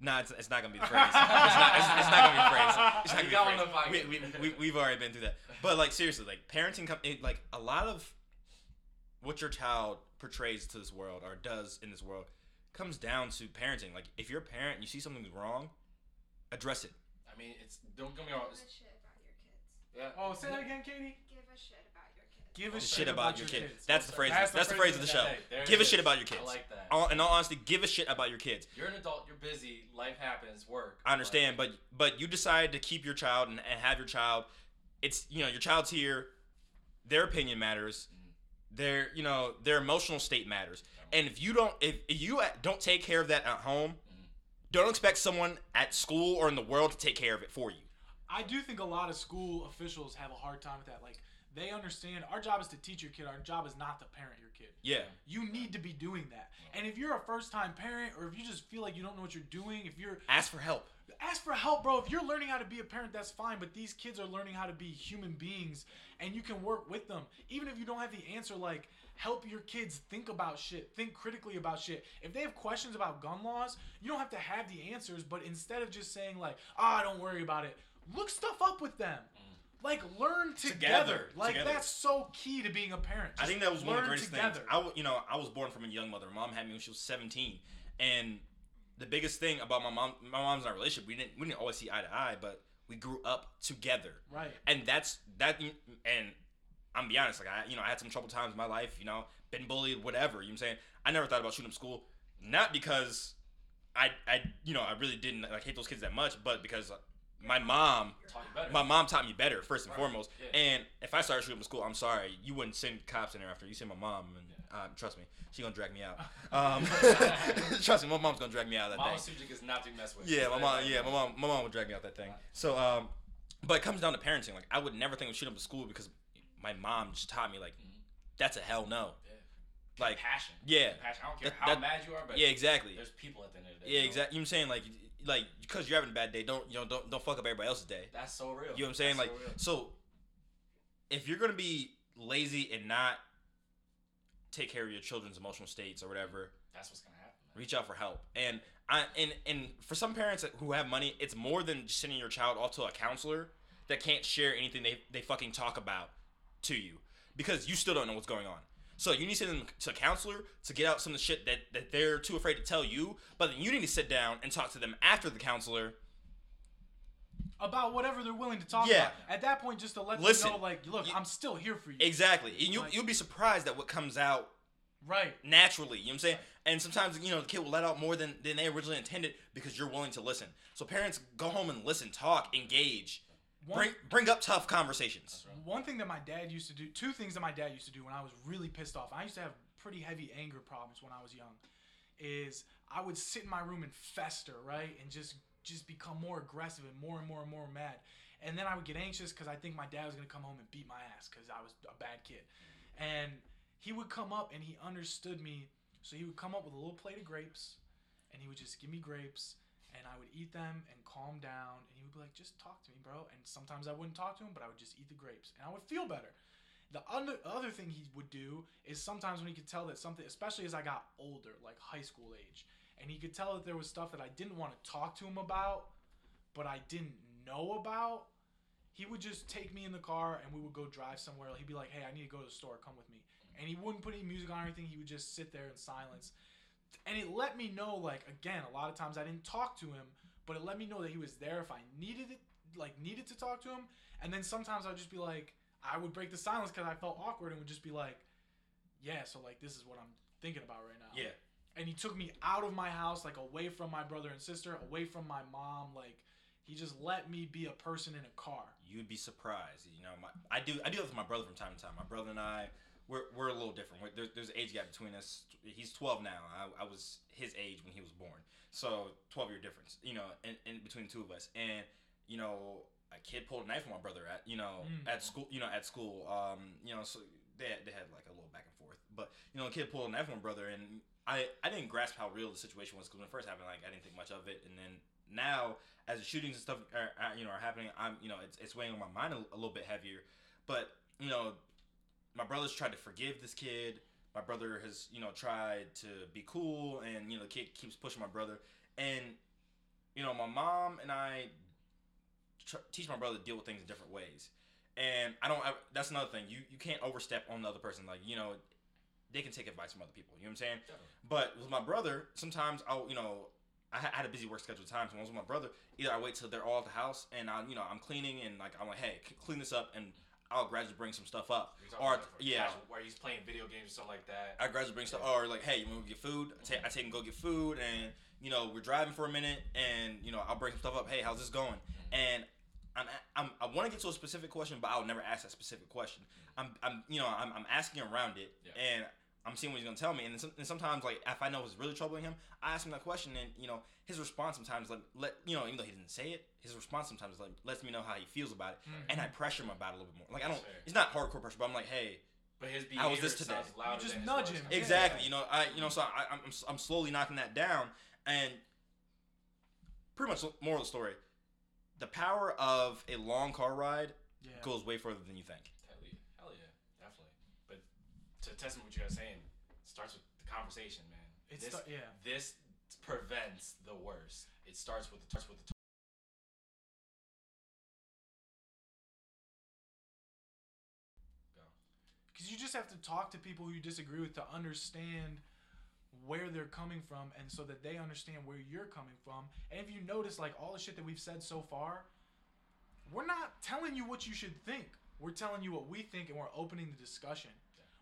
Nah, it's, it's not gonna be the phrase. It's not, it's, it's not gonna be the phrase. It's not gonna be the to phrase. We, we, we, we've already been through that. But like seriously, like parenting, com- it, like a lot of what your child portrays to this world or does in this world comes down to parenting. Like if you're a parent and you see something's wrong, address it. I mean, it's don't get me wrong. Give a shit about your kids. yeah. Oh, say that again, Katie. Give a shit about your kids. Give a Shit about your kids. That's the phrase. That's That's, the the phrase phrase of of the the show. Hey, Give a is. shit about your kids. I like that. All, in all honesty, give a shit about your kids. You're an adult. You're busy. Life happens. Work. I understand, but but you decide to keep your child and, and have your child. It's you know your child's here. Their opinion matters. Mm-hmm. Their you know their emotional state matters. And if you don't if, if you don't take care of that at home, mm-hmm. don't expect someone at school or in the world to take care of it for you. I do think a lot of school officials have a hard time with that. Like they understand our job is to teach your kid. Our job is not to parent your kid. Yeah. You need to be doing that. And if you're a first time parent or if you just feel like you don't know what you're doing, if you're Ask for help. ask for help, bro. If you're learning how to be a parent, that's fine. But these kids are learning how to be human beings, and you can work with them. Even if you don't have the answer, like help your kids think about shit, think critically about shit. If they have questions about gun laws, you don't have to have the answers. But instead of just saying like, ah, don't worry about it, look stuff up with them. Like learn together. Together, Like together. that's so key to being a parent. I think that was one of the greatest together. things. I, w- you know, I was born from a young mother. Mom had me when she was 17, and the biggest thing about my mom, my mom's and our relationship, we didn't we didn't always see eye to eye, but we grew up together. Right. and that's that and i'm be honest like i you know i had some troubled times in my life you know been bullied whatever you know what i'm saying i never thought about shooting up school not because i i you know i really didn't like hate those kids that much but because my mom Taught my mom taught me better first and Right. foremost Yeah. and if i started shooting up school i'm sorry you wouldn't send cops in there after you send my mom and um, trust me she gonna drag me out um, trust me my mom's gonna drag me out of that Mama thing Sujic is not to mess with. yeah, my mom. Yeah, my mom. My mom would drag me out that thing. So, um, but it comes down to parenting. Like, I would never think of shooting up school because my mom just taught me like, that's a hell no. Yeah. Like, passion. yeah, Passion. I don't care That- how that- mad you are, but yeah, exactly. there's people at the end of the day. Yeah, exactly. You know I'm saying? Like, like because you're having a bad day, don't you know? Don't don't fuck up everybody else's day. That's so real. You know what I'm saying? That's Like, so so if you're gonna be lazy and not take care of your children's emotional states or whatever, that's what's gonna happen. Man. reach out for help. And I and and for some parents who have money, it's more than just sending your child off to a counselor that can't share anything they they fucking talk about to you because you still don't know what's going on. So you need to send them to a counselor to get out some of the shit that, that they're too afraid to tell you, but then you need to sit down and talk to them after the counselor. about whatever they're willing to talk Yeah. about. At that point, just to let Listen, them know, like, look, you- I'm still here for you. Exactly. And you Like- you'll be surprised at what comes out right. naturally. You know what I'm saying? And sometimes you know the kid will let out more than, than they originally intended because you're willing to listen. So parents go home and listen, talk, engage, One, bring bring up tough conversations. one thing that my dad used to do, two things that my dad used to do when I was really pissed off. I used to have pretty heavy anger problems when I was young. Is I would sit in my room and fester, right, and just just become more aggressive and more and more and more mad. And then I would get anxious because I think my dad was gonna come home and beat my ass because I was a bad kid. And he would come up and he understood me, so he would come up with a little plate of grapes, and he would just give me grapes, and I would eat them and calm down. And he would be like, "Just talk to me, bro." And sometimes I wouldn't talk to him, but I would just eat the grapes, and I would feel better. The other other thing he would do is sometimes when he could tell that something, especially as I got older, like high school age, and he could tell that there was stuff that I didn't want to talk to him about, but I didn't know about. He would just take me in the car and we would go drive somewhere. He'd be like, "Hey, I need to go to the store. Come with me." And he wouldn't put any music on or anything. He would just sit there in silence. And it let me know, like, again, a lot of times I didn't talk to him, but it let me know that he was there if I needed it, like, needed to talk to him. And then sometimes I'd just be like, I would break the silence because I felt awkward and would just be like, yeah, so, like, this is what I'm thinking about right now. Yeah. And he took me out of my house, like, away from my brother and sister, away from my mom. Like, he just let me be a person in a car. You'd be surprised. You know, my, I do I do it with my brother from time to time. My brother and I, we're, we're a little different. We're, there's there's an age gap between us. He's 12 now. I, I was his age when he was born. So 12 year difference. You know, in, in between the two of us. And you know, a kid pulled a knife on my brother at you know Mm. at school. You know, at school. Um, you know, so they had, they had like a little back and forth. But you know, a kid pulled a knife on my brother, and I I didn't grasp how real the situation was because when it first happened, like I didn't think much of it, and then now as the shootings and stuff are, are you know are happening, I'm you know it's, it's weighing on my mind a, a little bit heavier. But you know, my brother's tried to forgive this kid. My brother has you know tried to be cool, and you know the kid keeps pushing my brother, and you know my mom and I tr- teach my brother to deal with things in different ways. And I don't. I, that's another thing. You you can't overstep on the other person. Like you know, they can take advice from other people. You know what I'm saying? Definitely. But with my brother, sometimes I'll, you know, I had a busy work schedule at times. When I was with my brother, either I wait till they're all at the house and I, you know, I'm cleaning and like I'm like, hey, clean this up, and I'll gradually bring some stuff up. Or yeah, casual- where he's playing video games or something like that. I gradually bring stuff. Or like, hey, you want to get food? I take, I take and go get food, and you know, we're driving for a minute, and you know, I'll bring some stuff up. Hey, how's this going? Mm-hmm. And I'm, I'm I want to get to a specific question, but I'll never ask that specific question. Mm-hmm. I'm, I'm you know, I'm, I'm asking around it, Yeah. and I'm seeing what he's gonna tell me. And, then some, and sometimes, like, if I know it's really troubling him, I ask him that question, and you know, his response sometimes, like, let you know, even though he didn't say it, his response sometimes like lets me know how he feels about it, mm-hmm. and I pressure him about it a little bit more. Like, I don't, Fair. it's not hardcore pressure, but I'm like, hey, But his How behavior was this today? sounds louder You just nudge him. come Yeah. Exactly. You know, I you know, so I, I'm I'm I'm slowly knocking that down, and pretty much more of the story. The power of a long car ride Yeah. goes way further than you think. Hell yeah, hell yeah, definitely. But to test what you guys saying, it starts with the conversation, man. It's this, yeah. this prevents the worst. It starts with the starts with the. Go. because you just have to talk to people who you disagree with to understand where they're coming from and so that they understand where you're coming from and if you notice like all the shit that we've said so far we're not telling you what you should think we're telling you what we think and we're opening the discussion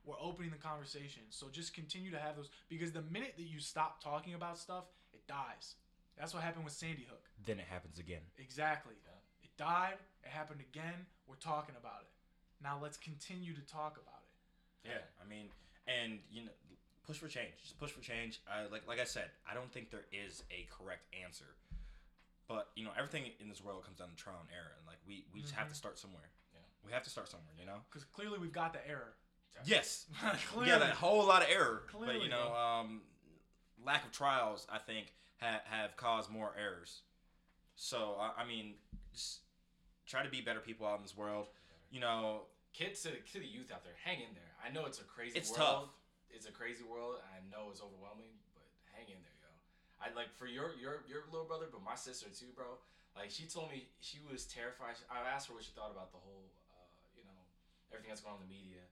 we're opening the conversation so just continue to have those because the minute that you stop talking about stuff it dies that's what happened with sandy hook Then it happens again. exactly Yeah. it died it happened again we're talking about it now let's continue to talk about it Yeah, I mean, and you know, push for change. Just push for change. I like like I said, I don't think there is a correct answer, but you know, everything in this world comes down to trial and error, and like we we just have mm-hmm. to start somewhere. Yeah. We have to start somewhere. You know. Because clearly we've got the error. Yes. clearly. Yeah, that whole lot of error. but you know, um, lack of trials, I think, ha- have caused more errors. So I, I mean, just try to be better people out in this world. You know, Kids to, to the youth out there, hang in there. I know it's a crazy It's world. tough. It's a crazy world. I know it's overwhelming, but hang in there, yo. I like for your your your little brother, but my sister too, bro. Like she told me she was terrified. I asked her what she thought about the whole, uh, you know, everything that's going on in the media,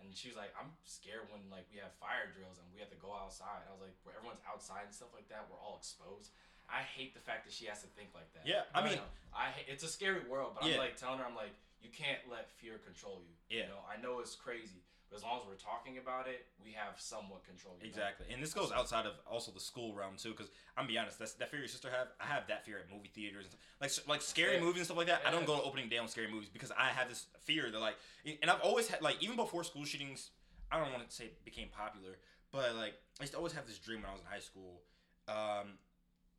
and she was like, "I'm scared when like we have fire drills and we have to go outside." I was like, "Where everyone's outside and stuff like that, we're all exposed." I hate the fact that she has to think like that. Yeah, I mean- know, I ha- it's a scary world, but Yeah. I'm like telling her, I'm like, you can't let fear control you. Yeah. You know, I know it's crazy, but as long as we're talking about it, we have somewhat control. You know? Exactly, and this goes outside of also the school realm too. Because I'm be honest, that's, that fear your sister have, I have that fear at movie theaters, and stuff. like like scary Yeah. movies and stuff like that. I don't go to opening day on scary movies because I have this fear that like, and I've always had like even before school shootings, I don't want to say became popular, but like I used to always have this dream when I was in high school. Um,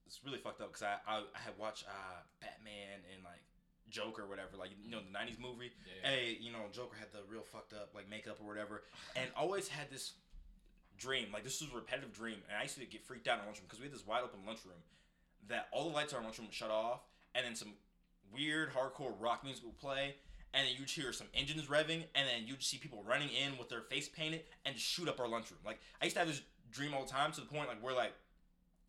it's really fucked up because I, I I had watched uh Batman and like Joker or whatever, like you know the mm-hmm. '90s movie Yeah. hey, you know, Joker had the real fucked up like makeup or whatever, and always had this dream, like this was a repetitive dream, and I used to get freaked out in the lunchroom because we had this wide open lunchroom that all the lights in our lunchroom would shut off, and then some weird hardcore rock music would play, and then you'd hear some engines revving, and then you'd see people running in with their face painted and just shoot up our lunchroom. Like I used to have this dream all the time to the point like where like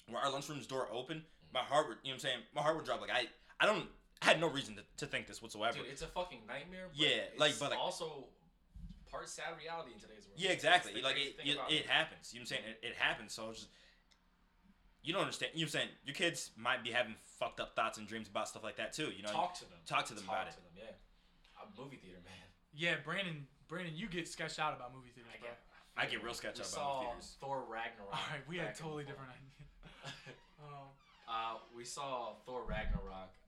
where our lunchroom's door open, mm. my heart would you know what I'm saying my heart would drop. Like I I don't had no reason to, to think this whatsoever. Dude, it's a fucking nightmare. But Yeah, like, but, like- also part sad reality in today's world. Yeah, exactly. That's Like crazy it, it, about it happens. You know what I'm saying? It, it happens. So just you don't understand. You know what I'm saying? Your kids might be having fucked up thoughts and dreams about stuff like that too. You know? Talk to them. Talk to them about it. to them. Yeah. A movie theater, man. Yeah, Brandon. Brandon, you get sketched out about movie theaters, I bro. get. I get real sketched we out about movie theaters. Thor Ragnarok. All right, we had totally different fall. ideas. Um, Uh, we saw Thor Ragnarok a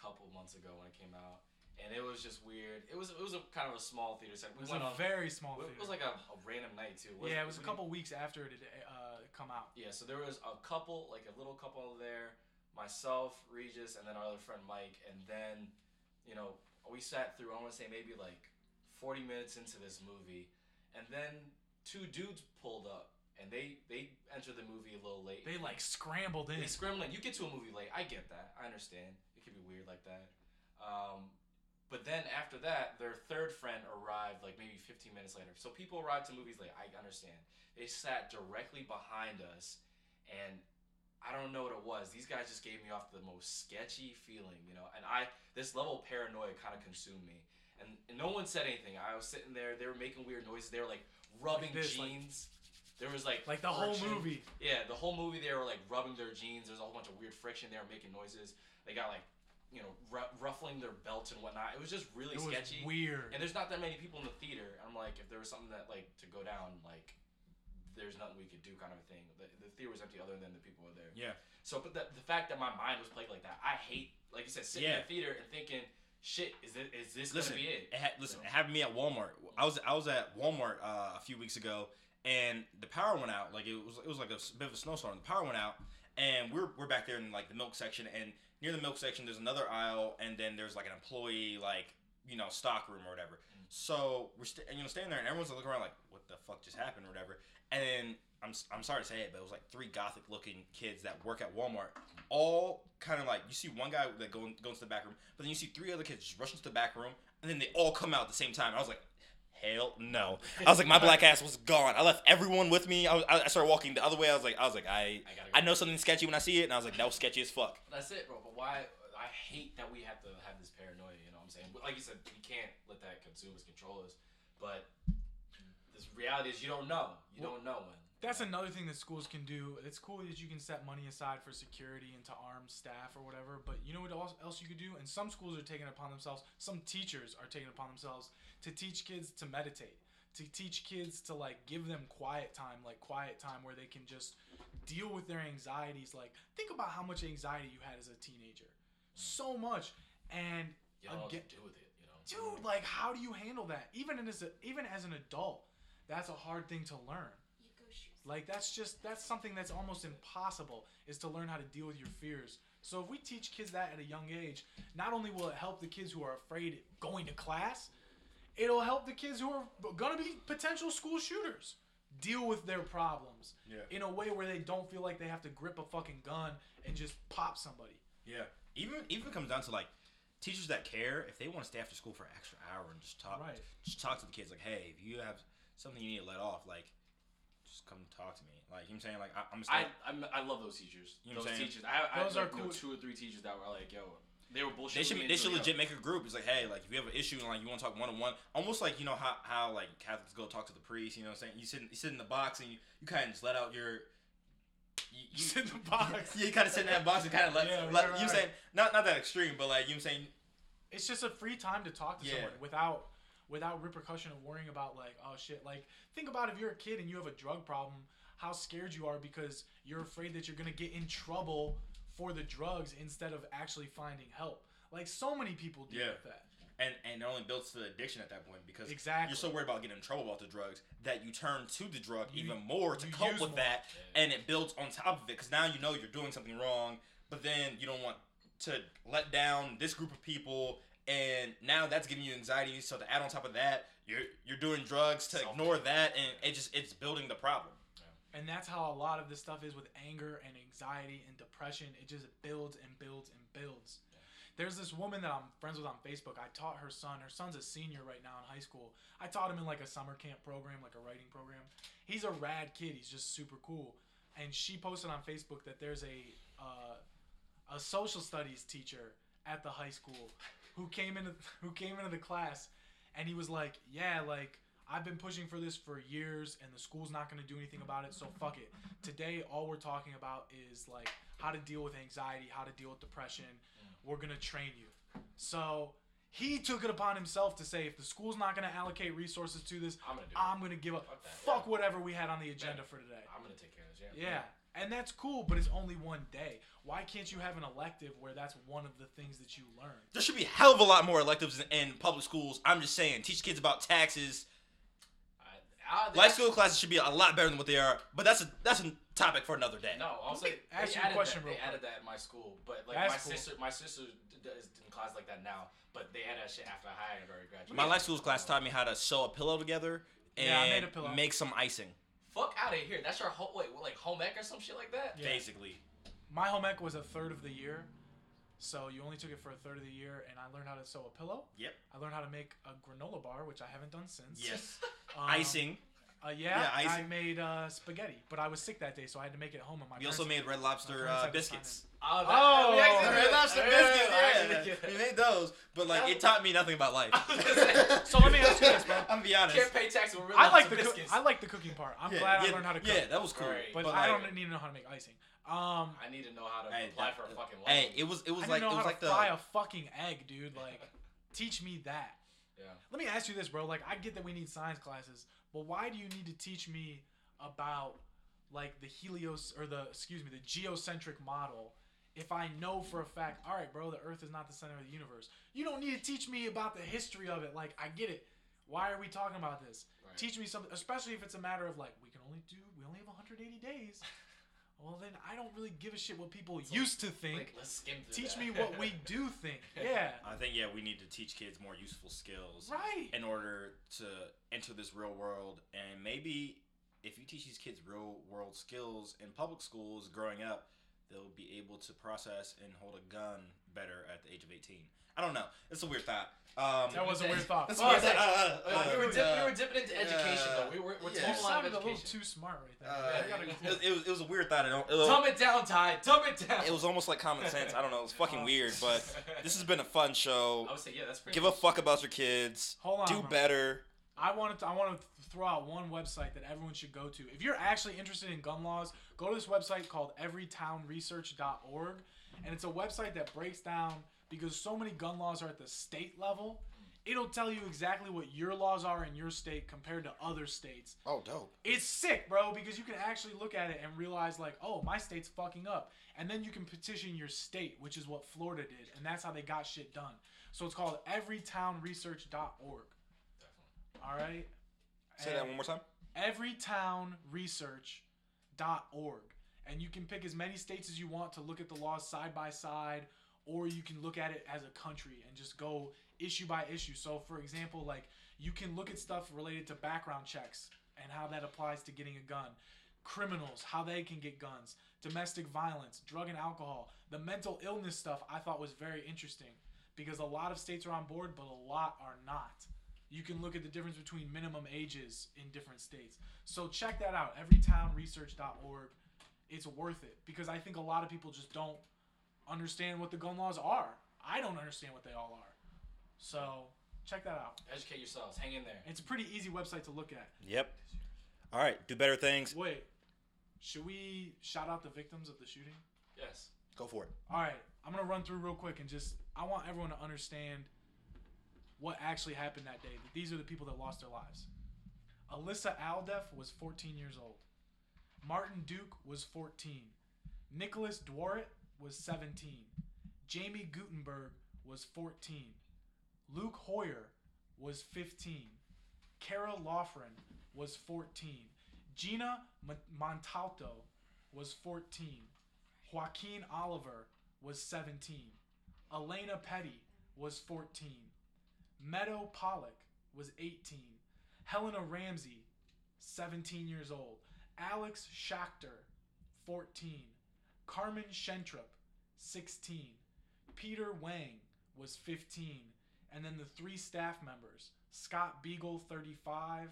couple months ago when it came out, and it was just weird. It was it was a kind of a small theater set. it We was went a on. very small it was like a, a random night too. yeah, it was a couple weeks after it had uh, come out. Yeah, so there was a couple, like a little couple there, myself, Regis, and then our other friend Mike, and then, you know, we sat through. I want to say maybe like forty minutes into this movie, and then two dudes pulled up, and they they entered the movie a little late. They like scrambled in. They scrambled. You get to a movie late. I get that. I understand. It can be weird like that. Um, but then after that, their third friend arrived like maybe 15 minutes later. So people arrive to movies late. I understand. They sat directly behind us, and I don't know what it was. These guys just gave me off the most sketchy feeling, you know. And I this level of paranoia kind of consumed me. And, and no one said anything. I was sitting there. They were making weird noises. They were like rubbing this, like- jeans. there was like like the whole movie. Yeah, the whole movie they were like rubbing their jeans. There's a whole bunch of weird friction. They were making noises. They got like, you know, ru- ruffling their belts and whatnot. It was just really It was sketchy. weird. And there's not that many people in the theater. I'm like, if there was something that like to go down, like, there's nothing we could do, kind of a thing. The, the theater was empty other than the people were there. Yeah. So, but the, the fact that my mind was plagued like that, I hate, like you said, sitting in Yeah. the theater and thinking, shit, is this is this Listen, gonna be it? It ha- listen, So- it happened to me at Walmart. I was I was at Walmart uh, a few weeks ago, and the power went out. Like it was it was like a bit of a snowstorm. The power went out, and we're we're back there in like the milk section, and near the milk section there's another aisle, and then there's like an employee like you know stock room or whatever. So we're st- you know standing there, and everyone's looking around like, what the fuck just happened or whatever. And then I'm I'm sorry to say it, but it was like three gothic looking kids that work at Walmart, all kind of like you see one guy that go go into the back room, but then you see three other kids just rush into the back room, and then they all come out at the same time. I was like, hell no. I was like, my black ass was gone. I left everyone with me. I, was, I started walking the other way. I was like, I was like, I I go. I know something sketchy when I see it, and I was like, that was sketchy as fuck. That's it, bro. But why? I hate that we have to have this paranoia. You know what I'm saying? Like you said, we can't let that consume us, control us. But this reality is, you don't know. You don't know when. That's another thing that schools can do. It's cool that you can set money aside for security and to arm staff or whatever. But you know what else- you could do? And some schools are taking it upon themselves. Some teachers are taking it upon themselves to teach kids to meditate, to teach kids to like give them quiet time, like quiet time where they can just deal with their anxieties. Like think about how much anxiety you had as a teenager, so much. And You don't know what again, to with it. You know. dude, like how do you handle that? Even as a, even as an adult, that's a hard thing to learn. Like that's just that's something that's almost impossible is to learn how to deal with your fears. So if we teach kids that at a young age, not only will it help the kids who are afraid going to class, it'll help the kids who are gonna be potential school shooters deal with their problems Yeah. in a way where they don't feel like they have to grip a fucking gun and just pop somebody. Yeah. Even even comes down to like teachers that care if they want to stay after school for an extra hour and just talk Right. just talk to the kids like hey if you have something you need to let off like just come talk to me like you know what I'm saying like I, I'm I, I'm, I love those teachers. You know those what I'm saying? teachers. I, I Those like, are know cool. two or three teachers that were like, yo, they were bullshit. they should they should legit make a group. It's like, hey, like if you have an issue and like you want to talk one on one, almost like you know how, how like Catholics go talk to the priest. You know what I'm saying? You sit you sit in the box and you, you kind of just let out your. You, you Sit in the box. Yeah, you kind of sit in that box and kind of let, Yeah, let right, you right. saying not not that extreme, but like you know what I'm saying it's just a free time to talk to Yeah. someone without without repercussion of worrying about like oh shit like think about if you're a kid and you have a drug problem how scared you are because you're afraid that you're gonna get in trouble for the drugs instead of actually finding help like so many people deal Yeah. with that and and it only builds to the addiction at that point because Exactly. you're so worried about getting in trouble about the drugs that you turn to the drug You- even more to cope with more. that, and it builds on top of it because now you know you're doing something wrong, but then you don't want to let down this group of people. And now that's giving you anxiety. So to add on top of that, you're you're doing drugs to Self- ignore that, and it just it's building the problem. and that's how a lot of this stuff is with anger and anxiety and depression it just builds and builds and builds There's this woman that I'm friends with on Facebook. I taught her son. Her son's a senior right now in high school. I taught him in like a summer camp program, like a writing program. He's a rad kid. He's just super cool. And she posted on Facebook that there's a uh, a social studies teacher at the high school who came into who came into the class, and he was like, "Yeah, like." I've been pushing for this for years, and the school's not going to do anything about it. So fuck it. Today, all we're talking about is like how to deal with anxiety, how to deal with depression. Mm. We're gonna train you. So he took it upon himself to say, if the school's not gonna allocate resources to this, I'm I'm gonna give up. Fuck that, Fuck yeah. whatever we had on the agenda for today. I'm gonna take care of this. Yeah. Yeah. And that's cool, but it's only one day. Why can't you have an elective where that's one of the things that you learn? There should be a hell of a lot more electives in, in public schools. I'm just saying, teach kids about taxes. I, I, Life skill classes should be a lot better than what they are. But that's a that's a topic for another day. No, I'll say they ask you a added question that, real They added that in my school, but like That's my cool. sister, my sister d- d- is in class like that now. But they added that shit after I had already graduated. My life skills class taught me how to sew a pillow together and Yeah, I made a pillow. make some icing. Fuck out of here. That's your whole wait, like home ec or some shit like that. Yeah. Basically, My home ec was a third of the year, so you only took it for a third of the year, and I learned how to sew a pillow. Yep. I learned how to make a granola bar, which I haven't done since. yes, Um, icing. Uh, yeah, Yeah, I made uh, spaghetti, but I was sick that day, so I had to make it at home. And my We also made Red Lobster uh, had to biscuits. Oh, Oh, we actually Red did that. Lobster biscuits. I actually Yeah, we made those, but like it taught me nothing about life. So let me ask you this, bro. I'm gonna be honest. Can't pay tax when we're I like the the coo- biscuits. I like the cooking part. I'm yeah, glad yeah, I learned how to cook. Yeah, that was cool. Right. but, But, I like, don't need to know how to make icing. Um, I need to know how to Hey, apply that- for a fucking loan. Hey, it was it was I like didn't it was how like to the fry a fucking egg, dude. Like, teach me that. yeah. Let me ask you this, bro. Like, I get that we need science classes, but why do you need to teach me about like the helios or the excuse me the geocentric model if I know for a fact, all right, bro, the Earth is not the center of the universe? You don't need to teach me about the history of it. Like, I get it. Why are we talking about this? Right. Teach me something, especially if it's a matter of like we can only do we only have 180 days. Well, then I don't really give a shit what people like- used to think. Like, let's skim through Teach that. me what we do think. Yeah. I think yeah, we need to teach kids more useful skills Right. in order to enter this real world. And maybe if you teach these kids real world skills in public schools growing up, they'll be able to process and hold a gun better at the age of 18. I don't know. It's a weird thought. Um, That was a weird thought. That's Oh, weird. it's like- Uh, uh, Uh, uh, we, were dip, we uh, were dipping into education uh, though. We were we're yeah. You talking a lot sounded a little too smart right there. uh, I it, was, it, was, it was a weird thought. I don't, it, Dumb it down, Ty. Dumb it down. it was almost like common sense. I don't know. It was fucking weird, but this has been a fun show. I would say yeah, that's pretty. Give a fuck about your kids. Hold on, Do bro. better. I wanted to, I want to throw out one website that everyone should go to. If you're actually interested in gun laws, go to this website called everytownresearch.org, and it's a website that breaks down because so many gun laws are at the state level. It'll tell you exactly what your laws are in your state compared to other states. Oh, dope. It's sick, bro, because you can actually look at it and realize, like, oh, my state's fucking up. And then you can petition your state, which is what Florida did. And that's how they got shit done. So it's called everytownresearch.org. All right? Say that one more time. everytownresearch.org. And you can pick as many states as you want to look at the laws side by side, or you can look at it as a country and just go issue by issue. So, for example, like you can look at stuff related to background checks and how that applies to getting a gun, criminals, how they can get guns, domestic violence, drug and alcohol, the mental illness stuff. I thought was very interesting because a lot of states are on board, but a lot are not. You can look at the difference between minimum ages in different states. So check that out, everytownresearch.org. It's worth it because I think a lot of people just don't understand what the gun laws are. I don't understand what they all are. So check that out. Educate yourselves. Hang in there. It's a pretty easy website to look at. Yep. All right. Do better things. Wait, should we shout out the victims of the shooting? Yes. Go for it. All right, I'm gonna run through real quick and just I want everyone to understand what actually happened that day. These are the people that lost their lives. Alyssa Alhadeff was 14 years old. Martin Duque was 14. Nicholas Dworet was 17. Jaime Guttenberg was 14. Luke Hoyer was 15. Cara Loughran was 14. Gina Mon- Montalto was 14. Joaquin Oliver was 17. Alaina Petty was 14. Meadow Pollack was 18. Helena Ramsay, 17 years old. Alex Schachter, 14. Carmen Schentrup, 16. Peter Wang, was 15, and then the three staff members Scott Beigel, 35,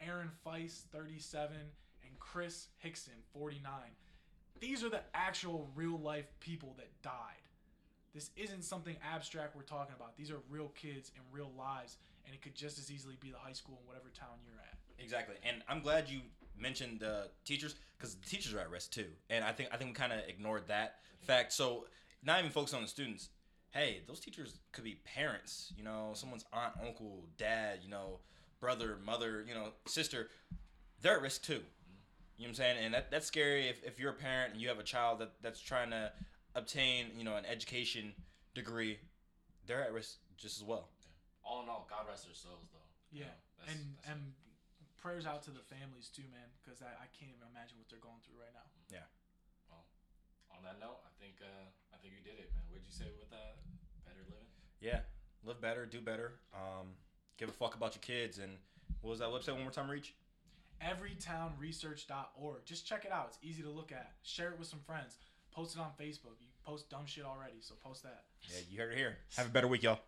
Aaron Feis, 37, and Chris Hixon, 49. These are the actual real life people that died. This isn't something abstract we're talking about. These are real kids and real lives, and it could just as easily be the high school in whatever town you're at. Exactly, and I'm glad you mentioned the teachers because the teachers are at risk too, and I think I think we kind of ignored that fact. So not even focusing on the students. Hey, those teachers could be parents. You know, someone's aunt, uncle, dad. You know, brother, mother. You know, sister. They're at risk too. You know what I'm saying? And that, that's scary if, if you're a parent and you have a child that, that's trying to obtain, you know, an education degree, they're at risk just as well. All in all, God rest their souls, though. You Yeah, know, that's- and that's and prayers out to the families too, man, because I, I can't even imagine what they're going through right now. Yeah. Well, on that note, I think uh, I think you did it, man. What'd you say with that? Better living. Yeah, live better, do better. Um, give a fuck about your kids. And what was that website one more time? Reach. Everytownresearch.org. Just check it out. It's easy to look at. Share it with some friends. Post it on Facebook. You post dumb shit already, so post that. Yeah, you heard it here. Have a better week, y'all.